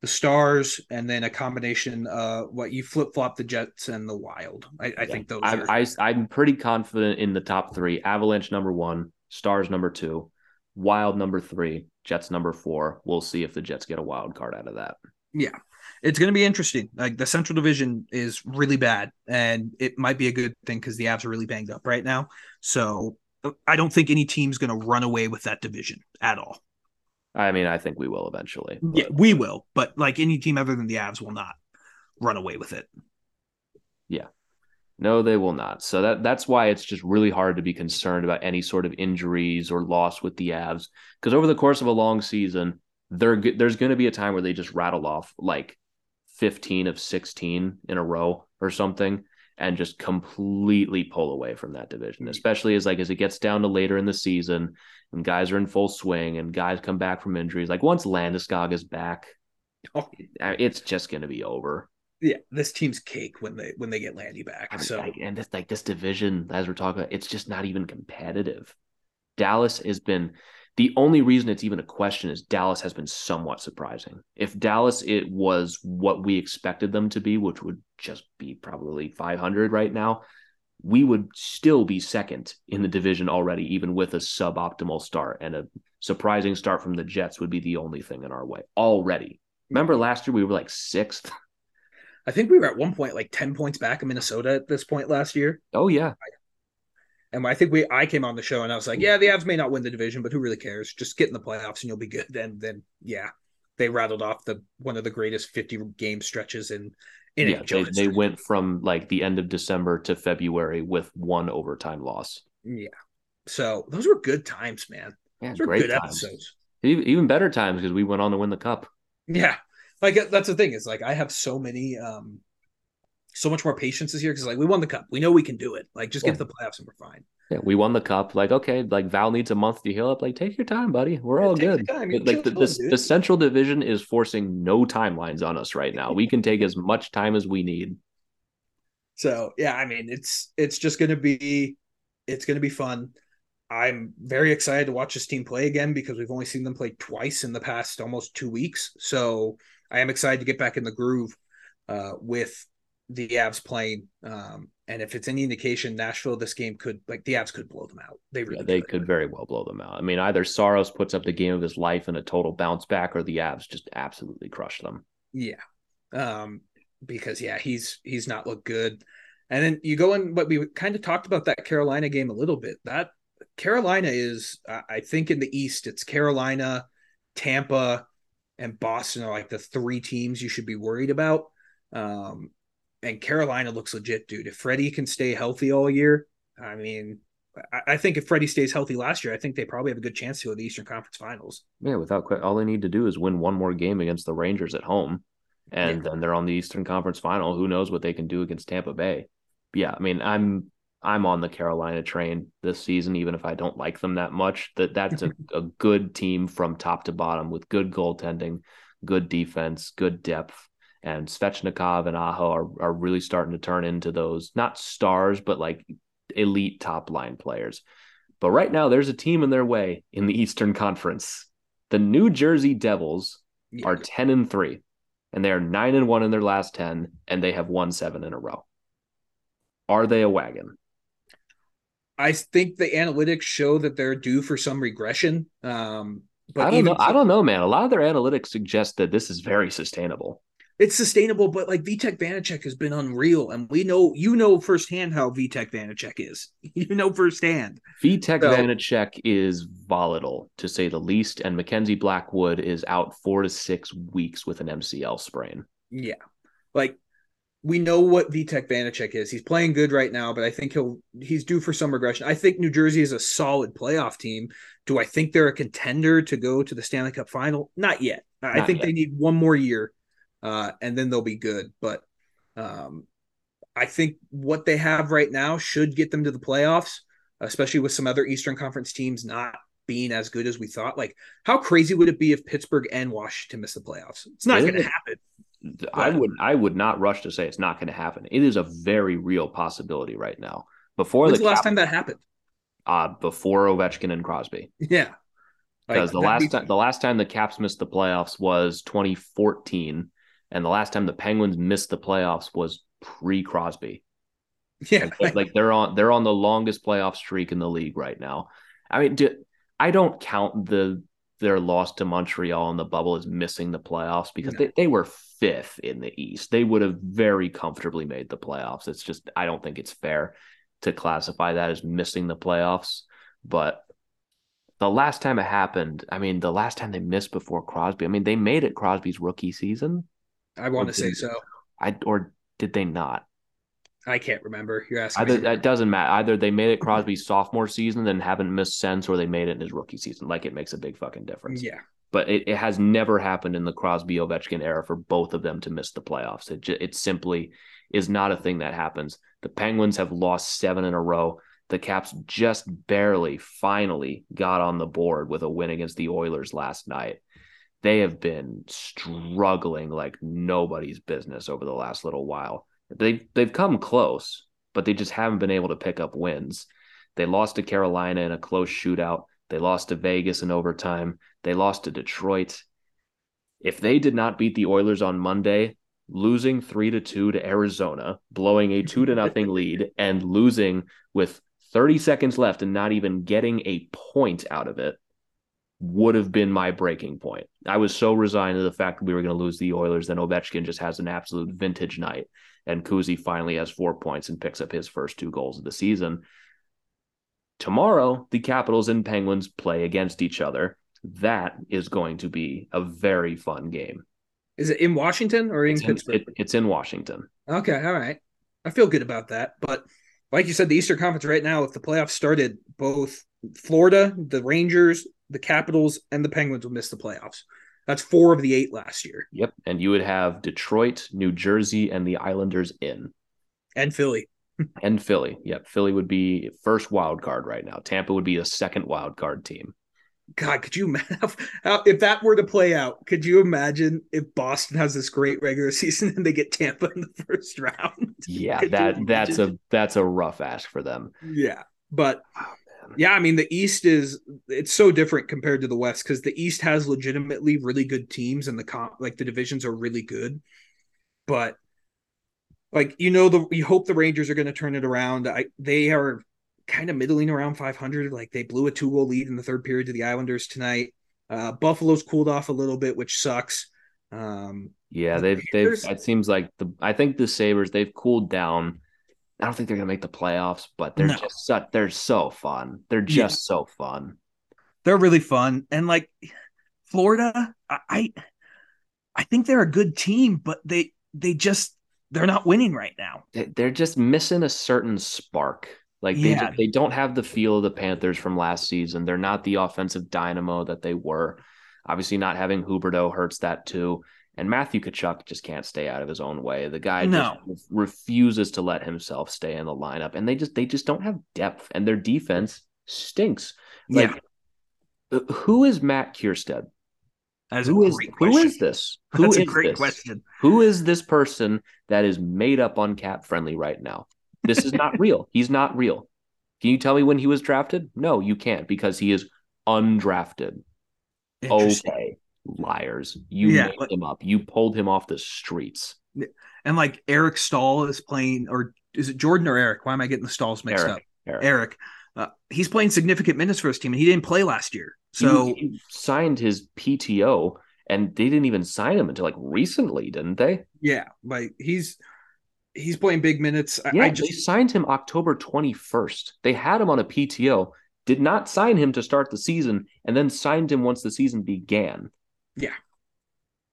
the Stars, and then a combination. Uh, what you flip flop the Jets and the Wild. I, I yeah. think those. I, are... I I'm pretty confident in the top three: Avalanche number one, Stars number two, Wild number three, Jets number four. We'll see if the Jets get a wild card out of that. Yeah, it's going to be interesting. Like the Central Division is really bad, and it might be a good thing because the Avs are really banged up right now. So I don't think any team's going to run away with that division at all. I mean, I think we will eventually. But... Yeah, we will, but like any team other than the Avs will not run away with it. Yeah. No, they will not. So that that's why it's just really hard to be concerned about any sort of injuries or loss with the Avs because over the course of a long season, there there's going to be a time where they just rattle off like 15 of 16 in a row or something and just completely pull away from that division, mm. especially as like as it gets down to later in the season and guys are in full swing and guys come back from injuries. Like once Landeskog is back, oh. it's just going to be over. Yeah, this team's cake when they when they get Landy back. I mean, so like, and this like this division, as we're talking, about, it's just not even competitive. Dallas has been the only reason it's even a question is Dallas has been somewhat surprising. If Dallas it was what we expected them to be, which would just be probably 500 right now, we would still be second in the division already, even with a suboptimal start. And a surprising start from the Jets would be the only thing in our way already. Remember last year we were like sixth? I think we were at one point like 10 points back in Minnesota at this point last year. Oh, yeah. And I think we I came on the show and I was like, yeah, the Avs may not win the division, but who really cares? Just get in the playoffs and you'll be good. And then yeah, they rattled off the one of the greatest 50 game stretches in in yeah, they, they went from like the end of December to February with one overtime loss. Yeah. So those were good times, man. Yeah, those great times. episodes. Even better times because we went on to win the cup. Yeah. Like that's the thing is like I have so many um so much more patience this year because like we won the cup. We know we can do it. Like just yeah. get to the playoffs and we're fine. Yeah, we won the cup. Like, okay, like Val needs a month to heal up. Like, take your time, buddy. We're all good. Like the, the, the, Central Division is forcing no timelines on us right now. We can take as much time as we need. So yeah, I mean, it's it's just gonna be it's gonna be fun. I'm very excited to watch this team play again because we've only seen them play twice in the past almost two weeks. So I am excited to get back in the groove uh, with the Avs playing. Um, and if it's any indication, Nashville, this game could like the Avs could blow them out. They really yeah, they could. could very well blow them out. I mean, either Saros puts up the game of his life in a total bounce back, or the Avs just absolutely crush them. Yeah, um, because yeah, he's he's not looked good. And then you go in, but we kind of talked about that Carolina game a little bit. That Carolina is, I think, in the East, it's Carolina, Tampa, and Boston are like the three teams you should be worried about. Um, and Carolina looks legit, dude. If Freddie can stay healthy all year, I mean, I, I think if Freddie stays healthy last year, I think they probably have a good chance to go to the Eastern Conference Finals. Yeah, without quite, all they need to do is win one more game against the Rangers at home, and yeah. then they're on the Eastern Conference Final. Who knows what they can do against Tampa Bay? But yeah, I mean, I'm I'm on the Carolina train this season, even if I don't like them that much. That that's a, a good team from top to bottom with good goaltending, good defense, good depth and Svechnikov and Aho are, are really starting to turn into those not stars, but like elite top line players. But right now, there's a team in their way in the Eastern Conference. The New Jersey Devils are 10 and 3, and they are 9 and 1 in their last 10, and they have won seven in a row. Are they a wagon? I think the analytics show that they're due for some regression. Um, but I don't know. I don't know, man. A lot of their analytics suggest that this is very sustainable it's sustainable, but like Vitek Vanecek has been unreal, and we know you know firsthand how Vitek Vanecek is. You know firsthand. Vitek so, Vanecek is volatile to say the least, and Mackenzie Blackwood is out four to six weeks with an MCL sprain. Yeah, like we know what Vitek Vanecek is. He's playing good right now, but I think he'll he's due for some regression. I think New Jersey is a solid playoff team. Do I think they're a contender to go to the Stanley Cup final? Not yet. Not I think yet. they need one more year uh, and then they'll be good. But um, I think what they have right now should get them to the playoffs, especially with some other Eastern Conference teams not being as good as we thought. Like, how crazy would it be if Pittsburgh and Washington miss the playoffs? It's not going to happen. I would I would not rush to say it's not going to happen. It is a very real possibility right now. Before When's the, the last time that happened? Uh before Ovechkin and Crosby. Yeah. Because like, the last be... time the last time the Caps missed the playoffs was 2014 and the last time the Penguins missed the playoffs was pre Crosby. Yeah, like, like, they're on they're on the longest playoff streak in the league right now. I mean, do, I don't count the their loss to Montreal in the bubble as missing the playoffs because no. they, they were fifth in the East. They would have very comfortably made the playoffs. It's just I don't think it's fair to classify that as missing the playoffs. But the last time it happened, I mean, the last time they missed before Crosby, I mean, they made it Crosby's rookie season. I want to say so. I or did they not? I can't remember. You're asking. Either it doesn't matter. Either they made it Crosby's sophomore season, then haven't missed since, or they made it in his rookie season. Like it makes a big fucking difference. Yeah. But it, it has never happened in the Crosby Ovechkin era for both of them to miss the playoffs. It it simply is not a thing that happens. The Penguins have lost seven in a row. The Caps just barely, finally got on the board with a win against the Oilers last night they have been struggling like nobody's business over the last little while. They they've come close, but they just haven't been able to pick up wins. They lost to Carolina in a close shootout. They lost to Vegas in overtime. They lost to Detroit. If they did not beat the Oilers on Monday, losing 3 to 2 to Arizona, blowing a 2 to nothing lead and losing with 30 seconds left and not even getting a point out of it, would have been my breaking point. I was so resigned to the fact that we were going to lose the Oilers. Then Ovechkin just has an absolute vintage night, and Kuzi finally has four points and picks up his first two goals of the season. Tomorrow, the Capitals and Penguins play against each other. That is going to be a very fun game. Is it in Washington or in it's Pittsburgh? In, it, it's in Washington. Okay, all right. I feel good about that. But like you said, the Eastern Conference right now, if the playoffs started, both Florida, the Rangers, the Capitals, and the Penguins will miss the playoffs. That's four of the eight last year. Yep. And you would have Detroit, New Jersey, and the Islanders in. And Philly. and Philly. Yep. Philly would be first wild card right now. Tampa would be a second wild card team. God, could you imagine if that were to play out? Could you imagine if Boston has this great regular season and they get Tampa in the first round? Yeah, that that's a that's a rough ask for them. Yeah, but. Yeah, I mean the East is it's so different compared to the West because the East has legitimately really good teams and the comp like the divisions are really good, but like you know the you hope the Rangers are going to turn it around. I they are kind of middling around 500. Like they blew a two goal lead in the third period to the Islanders tonight. Uh, Buffalo's cooled off a little bit, which sucks. Um, yeah, they've they've. It seems like the. I think the Sabres they've cooled down. I don't think they're gonna make the playoffs, but they're no. just such. They're so fun. They're just yeah. so fun. They're really fun, and like Florida, I, I think they're a good team, but they they just they're not winning right now. They're just missing a certain spark. Like they yeah. they don't have the feel of the Panthers from last season. They're not the offensive dynamo that they were. Obviously, not having Huberdeau hurts that too. And Matthew Tkachuk just can't stay out of his own way. The guy no. just refuses to let himself stay in the lineup, and they just they just don't have depth, and their defense stinks. Like, yeah. Uh, who is Matt Kiersted? That's who is who is this? Who That's is a great this? question. Who is this person that is made up on cap friendly right now? This is not real. He's not real. Can you tell me when he was drafted? No, you can't because he is undrafted. Okay, liars. You yeah, made him up. You pulled him off the streets. And like Eric Staal is playing, or is it Jordan or Eric? Why am I getting the Staals mixed Eric, up? Eric. Eric. Uh, he's playing significant minutes for his team, and he didn't play last year. So he, he signed his PTO, and they didn't even sign him until like recently, didn't they? Yeah, like he's he's playing big minutes. Yeah, I just, they signed him October 21st. They had him on a PTO, did not sign him to start the season, and then signed him once the season began. Yeah.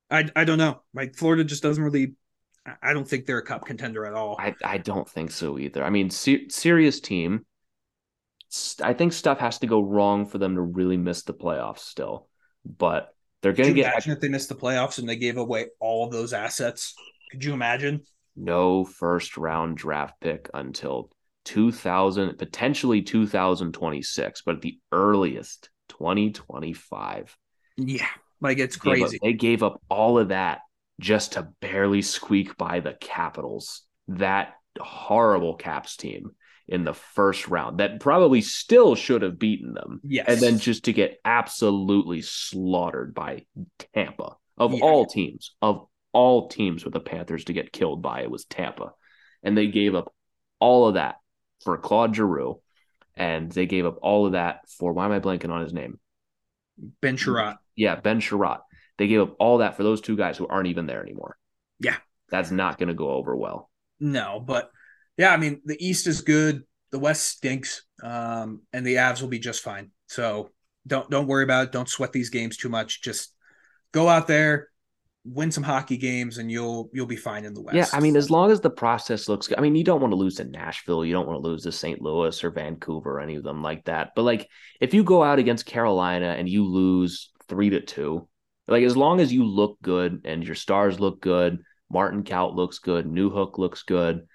I I don't know. Like Florida just doesn't really I don't think they're a cup contender at all. I, I don't think so either. I mean, ser- serious team. I think stuff has to go wrong for them to really miss the playoffs still. But they're going to get. Imagine if they missed the playoffs and they gave away all of those assets. Could you imagine? no first round draft pick until 2000, potentially 2026, but at the earliest 2025. Yeah, like it's crazy. They gave, up, they gave up all of that just to barely squeak by the Capitals. That horrible Caps team in the first round that probably still should have beaten them. Yes. And then just to get absolutely slaughtered by Tampa of yeah. all teams, of all teams with the Panthers to get killed by. It was Tampa. And they gave up all of that for Claude Giroux. And they gave up all of that for why am I blanking on his name? Ben Chiarot. Yeah, Ben Chiarot. They gave up all that for those two guys who aren't even there anymore. Yeah. That's not going to go over well. No, but yeah, I mean, the East is good. The West stinks. Um, and the Avs will be just fine. So don't don't worry about it. Don't sweat these games too much. Just go out there, win some hockey games and you'll you'll be fine in the West. Yeah, I mean, as long as the process looks good. I mean, you don't want to lose to Nashville, you don't want to lose to St. Louis or Vancouver or any of them like that. But like if you go out against Carolina and you lose three to two, like as long as you look good and your stars look good, Martin Kaut looks good, Newhook looks good,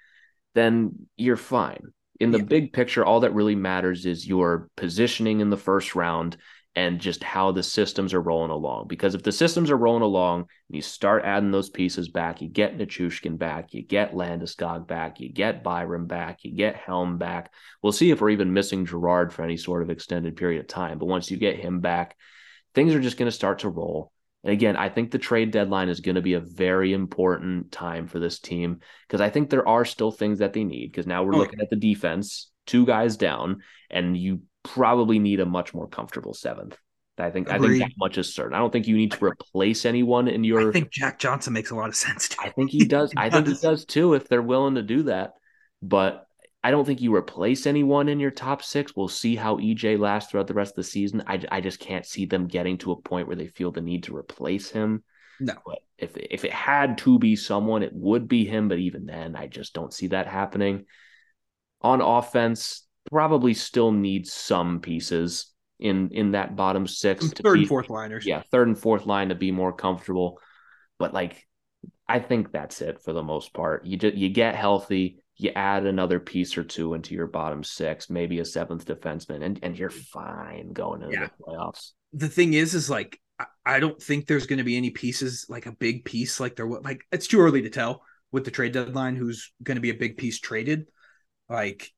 then you're fine. In the yeah. big picture, all that really matters is your positioning in the first round and just how the systems are rolling along. Because if the systems are rolling along and you start adding those pieces back, you get Nichushkin back, you get Landeskog back, you get Byram back, you get Helm back. We'll see if we're even missing Girard for any sort of extended period of time. But once you get him back, things are just going to start to roll. And again, I think the trade deadline is going to be a very important time for this team because I think there are still things that they need. Because now we're oh, okay. looking at the defense, two guys down, and you probably need a much more comfortable seventh. I think Agreed. I think that much is certain. I don't think you need to replace anyone in your. I think Jack Johnson makes a lot of sense. Too. I think he does. he I think he does too if they're willing to do that. But I don't think you replace anyone in your top six. We'll see how EJ lasts throughout the rest of the season. I, I just can't see them getting to a point where they feel the need to replace him. No. But if if it had to be someone, it would be him. But even then, I just don't see that happening. On offense, probably still needs some pieces in in that bottom six. third be, and fourth liners. Yeah, third and fourth line to be more comfortable. But like, I think that's it for the most part. You just you get healthy, you add another piece or two into your bottom six, maybe a seventh defenseman, and and you're mm. fine going into yeah. the playoffs. The thing is, is like I don't think there's going to be any pieces like a big piece like there. Like it's too early to tell with the trade deadline who's going to be a big piece traded. Like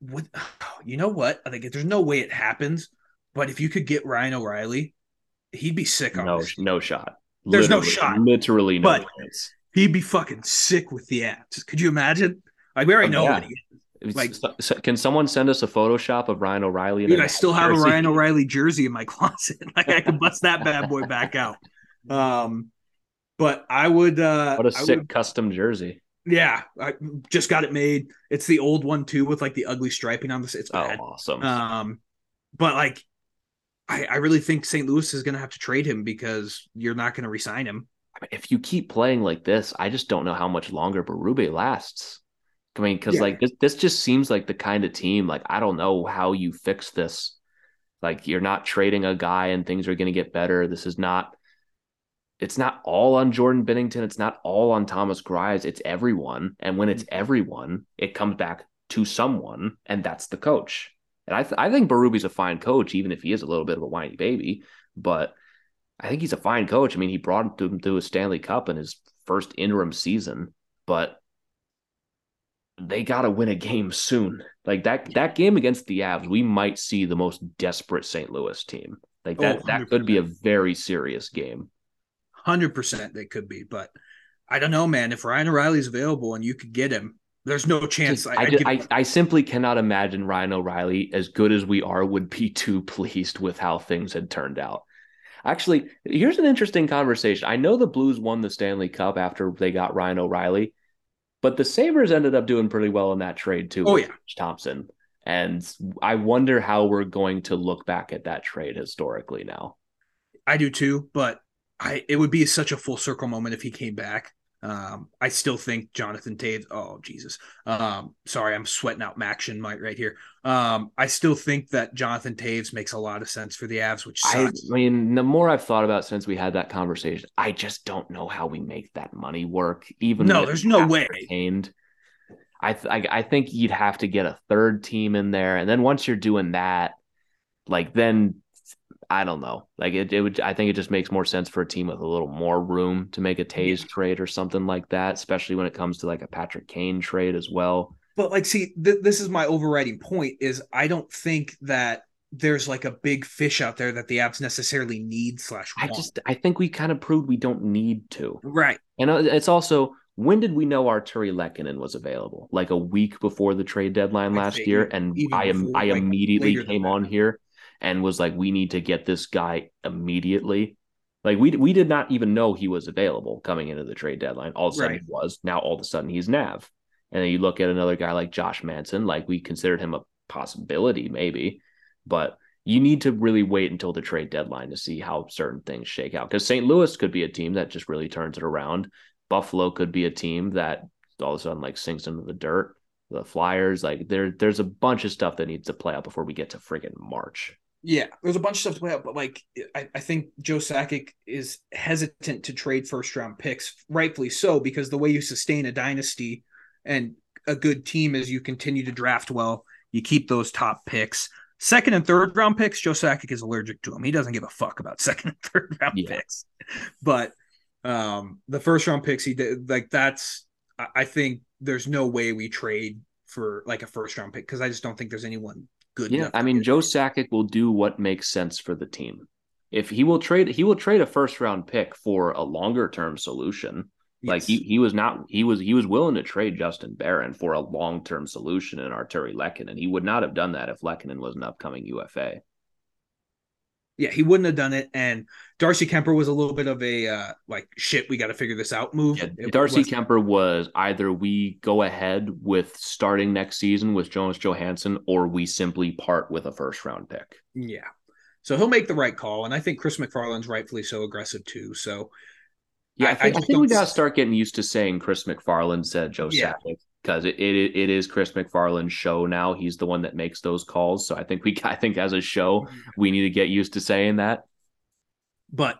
would you know what? I think there's no way it happens, but if you could get Ryan O'Reilly, he'd be sick on No, this. no shot. There's no shot. Literally no But- chance. He'd be fucking sick with the Avs. Could you imagine? Like we already Oh, know yeah. what he is. Like, can someone send us a Photoshop of Ryan O'Reilly? Dude, I still have a? Ryan O'Reilly jersey in my closet. Like I could bust that bad boy back out. Um, but I would. uh What a I sick would- custom jersey. Yeah, I just got it made. It's the old one too, with like the ugly striping on this. It's Oh, bad. awesome. Um, but like, I, I really think St. Louis is going to have to trade him because you're not going to resign him. I mean, if you keep playing like this, I just don't know how much longer Berube lasts. I mean, because Yeah. like this, this just seems like the kind of team. Like I don't know how you fix this. Like you're not trading a guy and things are going to get better. This is not. It's not all on Jordan Binnington. It's not all on Thomas Grimes. It's everyone. And when it's mm-hmm. everyone, it comes back to someone, and that's the coach. And I, th- I think Berube's a fine coach, even if he is a little bit of a whiny baby. But I think he's a fine coach. I mean, he brought him to a Stanley Cup in his first interim season, but they got to win a game soon. Like that that game against the Avs, we might see the most desperate St. Louis team. Like that Oh, that could be a very serious game. Hundred percent, they could be, but I don't know, man. If Ryan O'Reilly's available and you could get him, there's no chance. I, I'd I, I simply cannot imagine Ryan O'Reilly, as good as we are, would be too pleased with how things had turned out. Actually, here's an interesting conversation. I know the Blues won the Stanley Cup after they got Ryan O'Reilly, but the Sabres ended up doing pretty well in that trade too. Oh, with yeah. Thompson. And I wonder how we're going to look back at that trade historically now. I do too, but I it would be such a full circle moment if he came back. Um, I still think Jonathan Toews. Oh Jesus. Um, sorry, I'm sweating out Maction might right here. Um, I still think that Jonathan Toews makes a lot of sense for the Avs, which I, sucks. I mean, the more I've thought about since we had that conversation, I just don't know how we make that money work. Even No, there's no way. Retained, I, th- I I think you'd have to get a third team in there, and then once you're doing that, like then I don't know, like it, it would. I think it just makes more sense for a team with a little more room to make a Toews trade or something like that, especially when it comes to like a Patrick Kane trade as well. But like, see, th- this is my overriding point: is I don't think that there's like a big fish out there that the Avs necessarily need slash I just I think we kind of proved we don't need to. right. And uh, it's also when did we know Artturi Lehkonen was available? Like a week before the trade deadline last year, and I am I immediately came on here and was like, we need to get this guy immediately. Like we we did not even know he was available coming into the trade deadline. All of a sudden Right. he was. Now all of a sudden he's Nav. And then you look at another guy like Josh Manson, like we considered him a possibility maybe, but you need to really wait until the trade deadline to see how certain things shake out. Because St. Louis could be a team that just really turns it around. Buffalo could be a team that all of a sudden like sinks into the dirt. The Flyers, like there, there's a bunch of stuff that needs to play out before we get to friggin' March. Yeah, there's a bunch of stuff to play out, but like I, I think Joe Sakic is hesitant to trade first round picks, rightfully so, because the way you sustain a dynasty and a good team is you continue to draft well, you keep those top picks. Second and third round picks, Joe Sakic is allergic to them. He doesn't give a fuck about second and third round Yeah. picks. But um the first round picks, he did like that's I, I think there's no way we trade for like a first round pick because I just don't think there's anyone good. Yeah, I mean Joe. Sakic will do what makes sense for the team. If he will trade, he will trade a first round pick for a longer term solution. Like he he was not he was he was willing to trade Justin Barron for a long term solution in Artturi Lehkonen. He would not have done that if Lehkonen was an upcoming UFA. Yeah, he wouldn't have done it. And Darcy Kuemper was a little bit of a uh, like shit. We got to figure this out. Move. Yeah, Darcy was- Kuemper was either we go ahead with starting next season with Jonas Johansson, or we simply part with a first round pick. Yeah. So he'll make the right call, and I think Chris MacFarland's rightfully so aggressive too. So Yeah, I, I- think, I think we got to start getting used to saying Chris MacFarland said Joe Yeah. Sakic because it, it it is Chris MacFarland's show now. He's the one that makes those calls. So I think we I think as a show we need to get used to saying that. but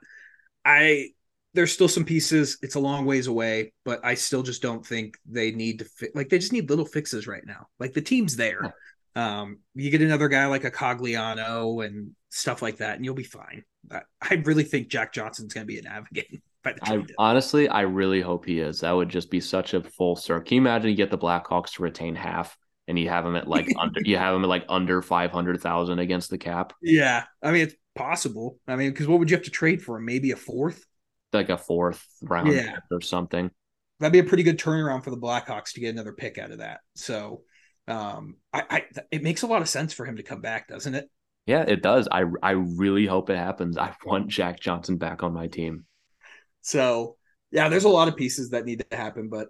I there's still some pieces. It's a long ways away, but I still just don't think they need to fit. Like they just need little fixes right now. Like the team's there. Um, you get another guy like a Cogliano and stuff like that, and you'll be fine. I, I really think Jack Johnson's going to be a the I honestly, I really hope he is. That would just be such a full circle. Can you imagine you get the Blackhawks to retain half and you have him at like under you have him at like under five hundred thousand against the cap. Yeah, I mean it's possible. I mean, because what would you have to trade for him? Maybe a fourth, like a fourth round Yeah. or something. that'd be a pretty good turnaround for the Blackhawks to get another pick out of that. So, um, I, I it makes a lot of sense for him to come back, doesn't it? Yeah, it does. I I really hope it happens. I want Jack Johnson back on my team. So, yeah, there's a lot of pieces that need to happen, but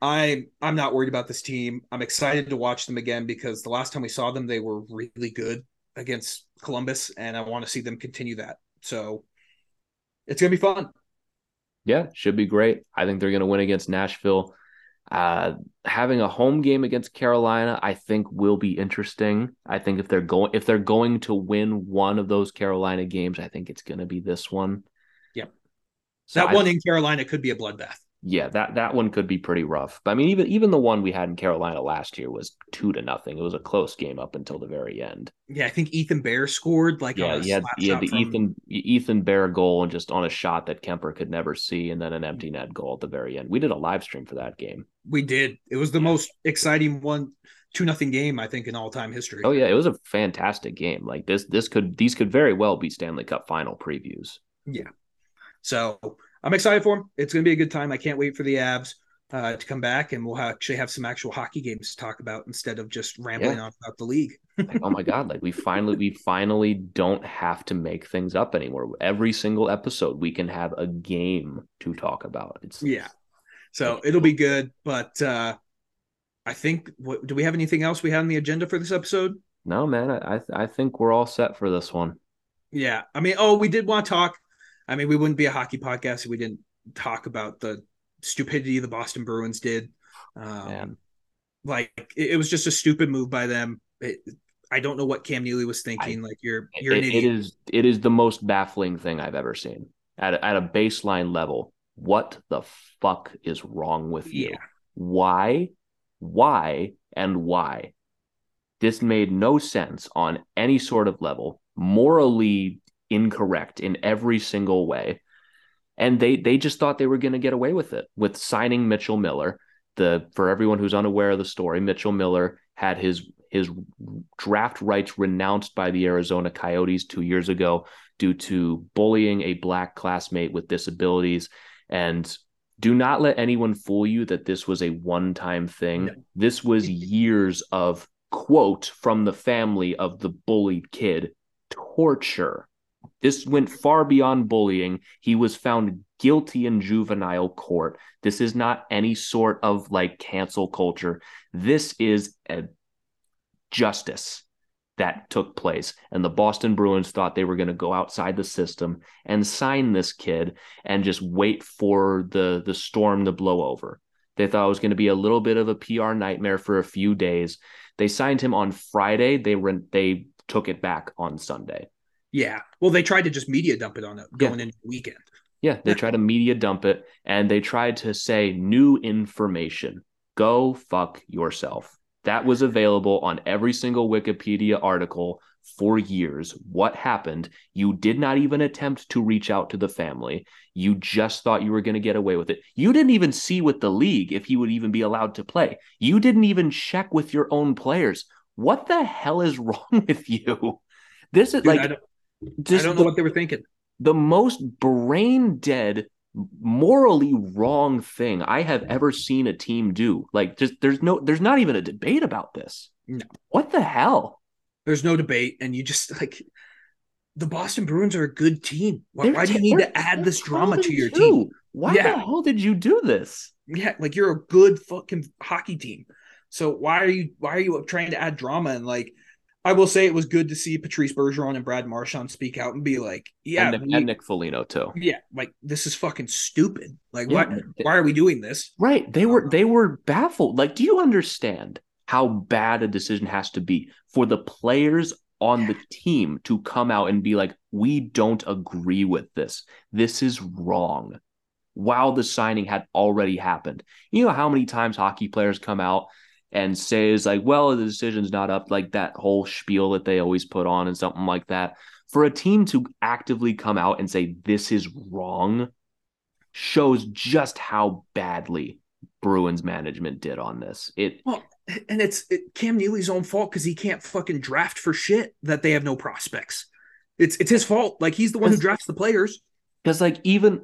I I'm not worried about this team. I'm excited to watch them again because the last time we saw them, they were really good against Columbus, and I want to see them continue that. So, it's gonna be fun. Yeah, should be great. I think they're to win against Nashville. Uh, having a home game against Carolina, I think will be interesting. I think if they're going if they're going to win one of those Carolina games, I think it's going to be this one. So that I- one in Carolina could be a bloodbath. yeah, that that one could be pretty rough. But I mean, even even the one we had in Carolina last year was two to nothing. It was a close game up until the very end. Yeah, I think Ethan Bear scored like Yeah, on a he had, slap he had shot the from- Ethan Ethan Bear goal and just on a shot that Kuemper could never see, and then an empty net goal at the very end. We did a live stream for that game. We did. It was the most exciting one, two nothing game I think in all time history. Oh yeah, it was a fantastic game. Like this, this could these could very well be Stanley Cup final previews. So I'm excited for him. It's going to be a good time. I can't wait for the Avs uh, to come back, and we'll actually have some actual hockey games to talk about instead of just rambling on about the league. Like, oh my god, like we finally we finally don't have to make things up anymore. Every single episode we can have a game to talk about. It's Yeah. So it'll be good. But uh, I think, what, do we have anything else we had on the agenda for this episode? no man, I, I think we're all set for this one. Yeah. I mean, oh, we did want to talk. I mean, we wouldn't be a hockey podcast if we didn't talk about the stupidity the Boston Bruins did. Um, Man. like it, it was just a stupid move by them. It, I don't know what Cam Neely was thinking. like you're you're an It- idiot. it is it is the most baffling thing I've ever seen at a, at a baseline level. What the fuck is wrong with you? Yeah. Why, why, and why? This made no sense on any sort of level. Morally incorrect in every single way, and they they just thought they were going to get away with it with signing Mitchell Miller. The for everyone who's unaware of the story, Mitchell Miller had his his draft rights renounced by the Arizona Coyotes two years ago due to bullying a black classmate with disabilities. And do not let anyone fool you that this was a one time thing. No. This was years of quote from the family of the bullied kid torture. This went far beyond bullying. He was found guilty in juvenile court. This is not any sort of like cancel culture. This is a justice that took place. And the Boston Bruins thought they were going to go outside the system and sign this kid and just wait for the the storm to blow over. They thought it was going to be a little bit of a PR nightmare for a few days. They signed him on Friday. They re- they took it back on Sunday. Yeah. Well, they tried to just media dump it on it going into the weekend. Yeah, they tried to media dump it and they tried to say new information. Go fuck yourself. That was available on every single Wikipedia article for years. What happened? You did not even attempt to reach out to the family. You just thought you were going to get away with it. You didn't even see with the league if he would even be allowed to play. You didn't even check with your own players. What the hell is wrong with you? This is Dude, like don't, I just don't the- know what they were thinking. the most brain dead morally wrong thing i have ever seen a team do like just there's no there's not even a debate about this No. what the hell There's no debate, and you just like the Boston Bruins are a good team. Why, why do you need to add this drama to your and team? why Yeah. the hell did you do this Yeah, like you're a good fucking hockey team. So why are you why are you trying to add drama and like I will say it was good to see Patrice Bergeron and Brad Marchand speak out and be like, yeah, and, Nick, we- and Nick Foligno too yeah, like this is fucking stupid. Like Yeah, why they- why are we doing this? right they were they were baffled like do you understand how bad a decision has to be for the players on the team to come out and be like we don't agree with this this is wrong while the signing had already happened you know how many times hockey players come out and says like well the decision's not up like that whole spiel that they always put on and something like that for a team to actively come out and say this is wrong shows just how badly Bruins management did on this. It Well, and it's it, Cam Neely's own fault because he can't fucking draft for shit that they have no prospects. It's it's his fault. Like he's the one who drafts the players. Because like even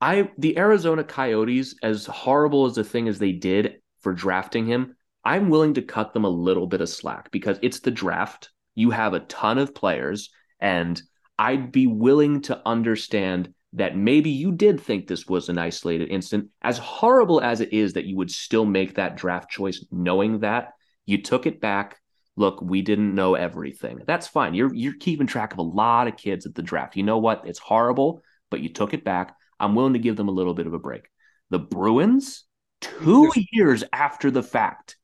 I the Arizona Coyotes, as horrible as the thing as they did for drafting him, I'm willing to cut them a little bit of slack because it's the draft. You have a ton of players, and I'd be willing to understand that maybe you did think this was an isolated incident. As horrible as it is that you would still make that draft choice knowing that you took it back. Look, we didn't know everything. That's fine. You're you're keeping track of a lot of kids at the draft. You know what? It's horrible, but you took it back. I'm willing to give them a little bit of a break. The Bruins, 2 years after the fact,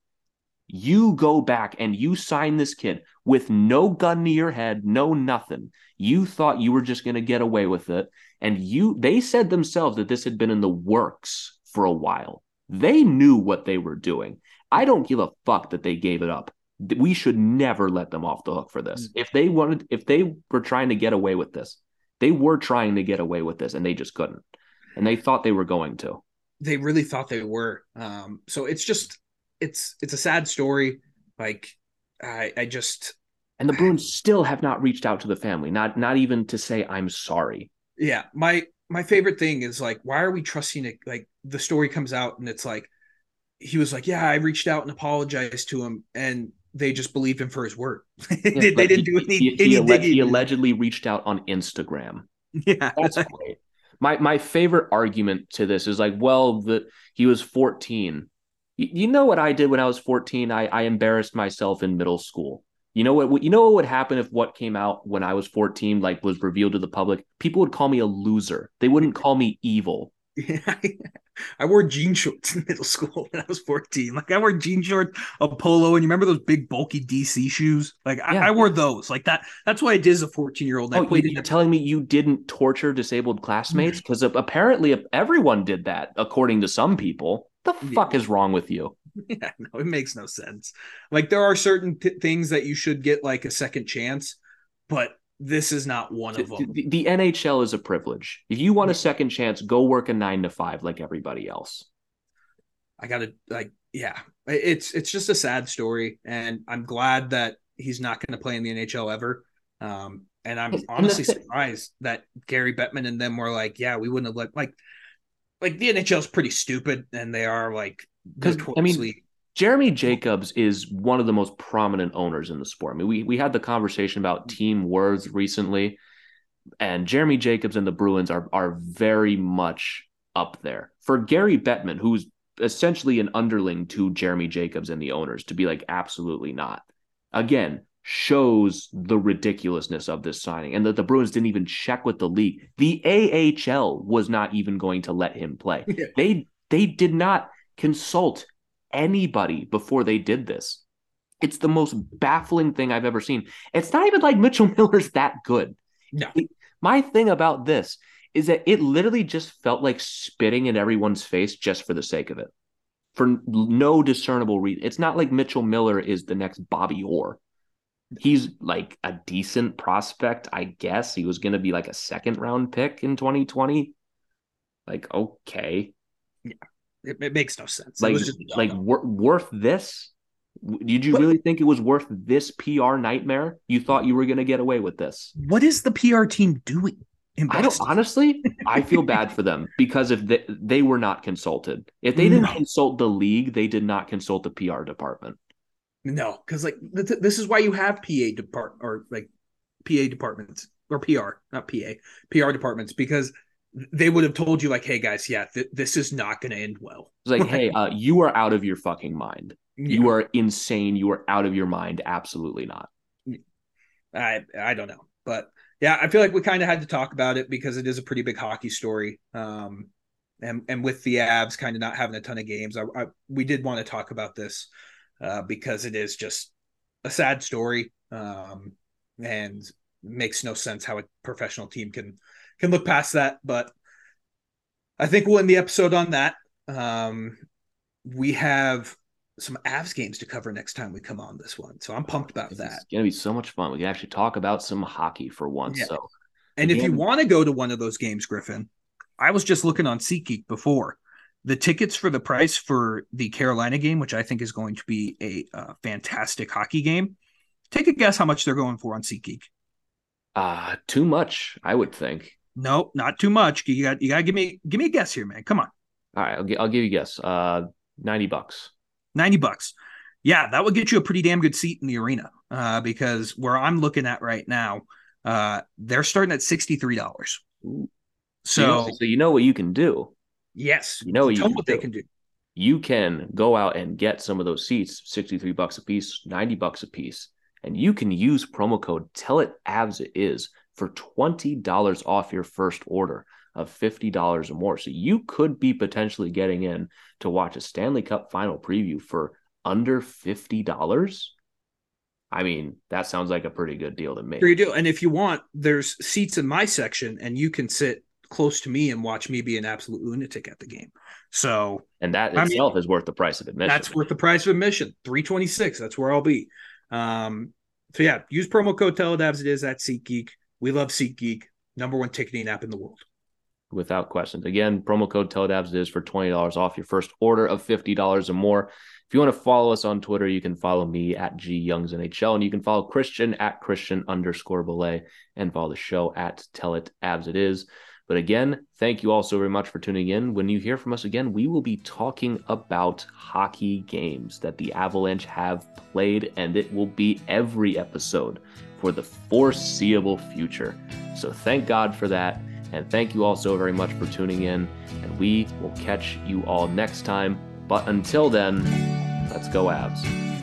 you go back and you sign this kid with no gun to your head, no nothing. You thought you were just going to get away with it and you they said themselves that this had been in the works for a while. They knew what they were doing. I don't give a fuck that they gave it up. We should never let them off the hook for this. If they wanted if they were trying to get away with this, they were trying to get away with this and they just couldn't. And they thought they were going to. They really thought they were. Um, so it's just it's it's a sad story. Like I I just and the Bruins still have not reached out to the family, not not even to say I'm sorry. Yeah, my my favorite thing is like, why are we trusting it? Like the story comes out and it's like he was like, yeah, I reached out and apologized to him, and they just believed him for his word. they, Yeah, but didn't he, do any. He, any he, he allegedly reached out on Instagram. yeah, That's great. My my favorite argument to this is like, well, the he was 14. You know what I did when I was 14? I, I embarrassed myself in middle school. You know what? You know what would happen if what came out when I was 14 like was revealed to the public? People would call me a loser. They wouldn't call me evil. Yeah, I wore jean shorts in middle school when I was 14. Like I wore jean shorts, a polo, and you remember those big bulky DC shoes? Like I, Yeah. I wore those. Like that. That's what I did as a 14 year old. Oh, played you- in you're telling me you didn't torture disabled classmates? Mm-hmm. Because apparently everyone did that, according to some people. The Yeah. fuck is wrong with you? Yeah, no, it makes no sense. Like there are certain t- things that you should get like a second chance, but this is not one of them. The, the NHL is a privilege. If you want a second chance, go work a nine to five like everybody else. I gotta like, yeah, it's it's just a sad story, and I'm glad that he's not going to play in the NHL ever. Um, and I'm honestly surprised that Gary Bettman and them were like, yeah, we wouldn't have let like, like the NHL is pretty stupid, and they are like, 'Cause, I mean, Jeremy Jacobs is one of the most prominent owners in the sport. I mean, we we had the conversation about team words recently, and Jeremy Jacobs and the Bruins are are very much up there. For Gary Bettman, who's essentially an underling to Jeremy Jacobs and the owners, to be like absolutely not. Again, shows the ridiculousness of this signing and that the Bruins didn't even check with the league. The AHL was not even going to let him play. Yeah. They they did not consult anybody before they did this. It's the most baffling thing I've ever seen. It's not even like Mitchell Miller's that good. no, My thing about this is that it literally just felt like spitting in everyone's face just for the sake of it, for no discernible reason. It's not like Mitchell Miller is the next Bobby Orr. He's like a decent prospect, I guess. He was going to be like a second round pick in 2020. Like, okay. it, it makes no sense. Like, it was just like wor- worth this? Did you But- really think it was worth this PR nightmare? You thought you were going to get away with this? what is the PR team doing? I don't honestly. I feel bad for them because if they they were not consulted, if they didn't No. consult the league, they did not consult the PR department. No, because like th- th- this is why you have PA depart or like PA departments or PR, not PA, PR departments because they would have told you like, hey guys, yeah, th- this is not going to end well. It's like, hey, uh, you are out of your fucking mind. You are insane. You are out of your mind. Absolutely not. I I don't know, but yeah, I feel like we kind of had to talk about it because it is a pretty big hockey story. Um, and and with the Avs kind of not having a ton of games, I, I we did want to talk about this uh, because it is just a sad story. Um, and makes no sense how a professional team can can look past that. But I think we'll end the episode on that. Um, we have some Avs games to cover next time we come on this one, so I'm pumped about that. It's gonna be so much fun. We can actually talk about some hockey for once. Yeah. So And if you want to go to one of those games, Griffin, I was just looking on SeatGeek before, the tickets for the price for the Carolina game, which I think is going to be a uh, fantastic hockey game. Take a guess how much they're going for on SeatGeek. Uh too much, I would think. Nope, not too much. You got you got to give me give me a guess here, man. Come on. All right, I'll, gi- I'll give you a guess. Uh, ninety bucks. 90 bucks. Yeah, that would get you a pretty damn good seat in the arena. Uh, because where I'm looking at right now, uh, they're starting at $63. So so you know what you can do. Yes, You know what you what they can do. You can go out and get some of those seats, sixty three bucks a piece, ninety bucks a piece, and you can use promo code Tell It Avs It Is for twenty dollars off your first order of fifty dollars or more. So you could be potentially getting in to watch a Stanley Cup final preview for under fifty dollars. I mean, that sounds like a pretty good deal to me. Sure you do. And if you want, there's seats in my section, and you can sit close to me and watch me be an absolute lunatic at the game. So And that I mean, itself is worth the price of admission. that's worth the price of admission. 326. That's where I'll be. Um, so yeah, use promo code TELEDAVS. It is at SeatGeek. We love SeatGeek, number one ticketing app in the world. without questions. Again, promo code TELEDAVS is for $20 off your first order of $50 or more. If you want to follow us on Twitter, you can follow me at G Youngs NHL, and you can follow Christian at Christian underscore belay and follow the show at Tell It Avs It Is. But again, thank you all so very much for tuning in. When you hear from us again, we will be talking about hockey games that the Avalanche have played, and it will be every episode for the foreseeable future. So thank God for that. And thank you all so very much for tuning in. And we will catch you all next time. But until then, let's go, Avs.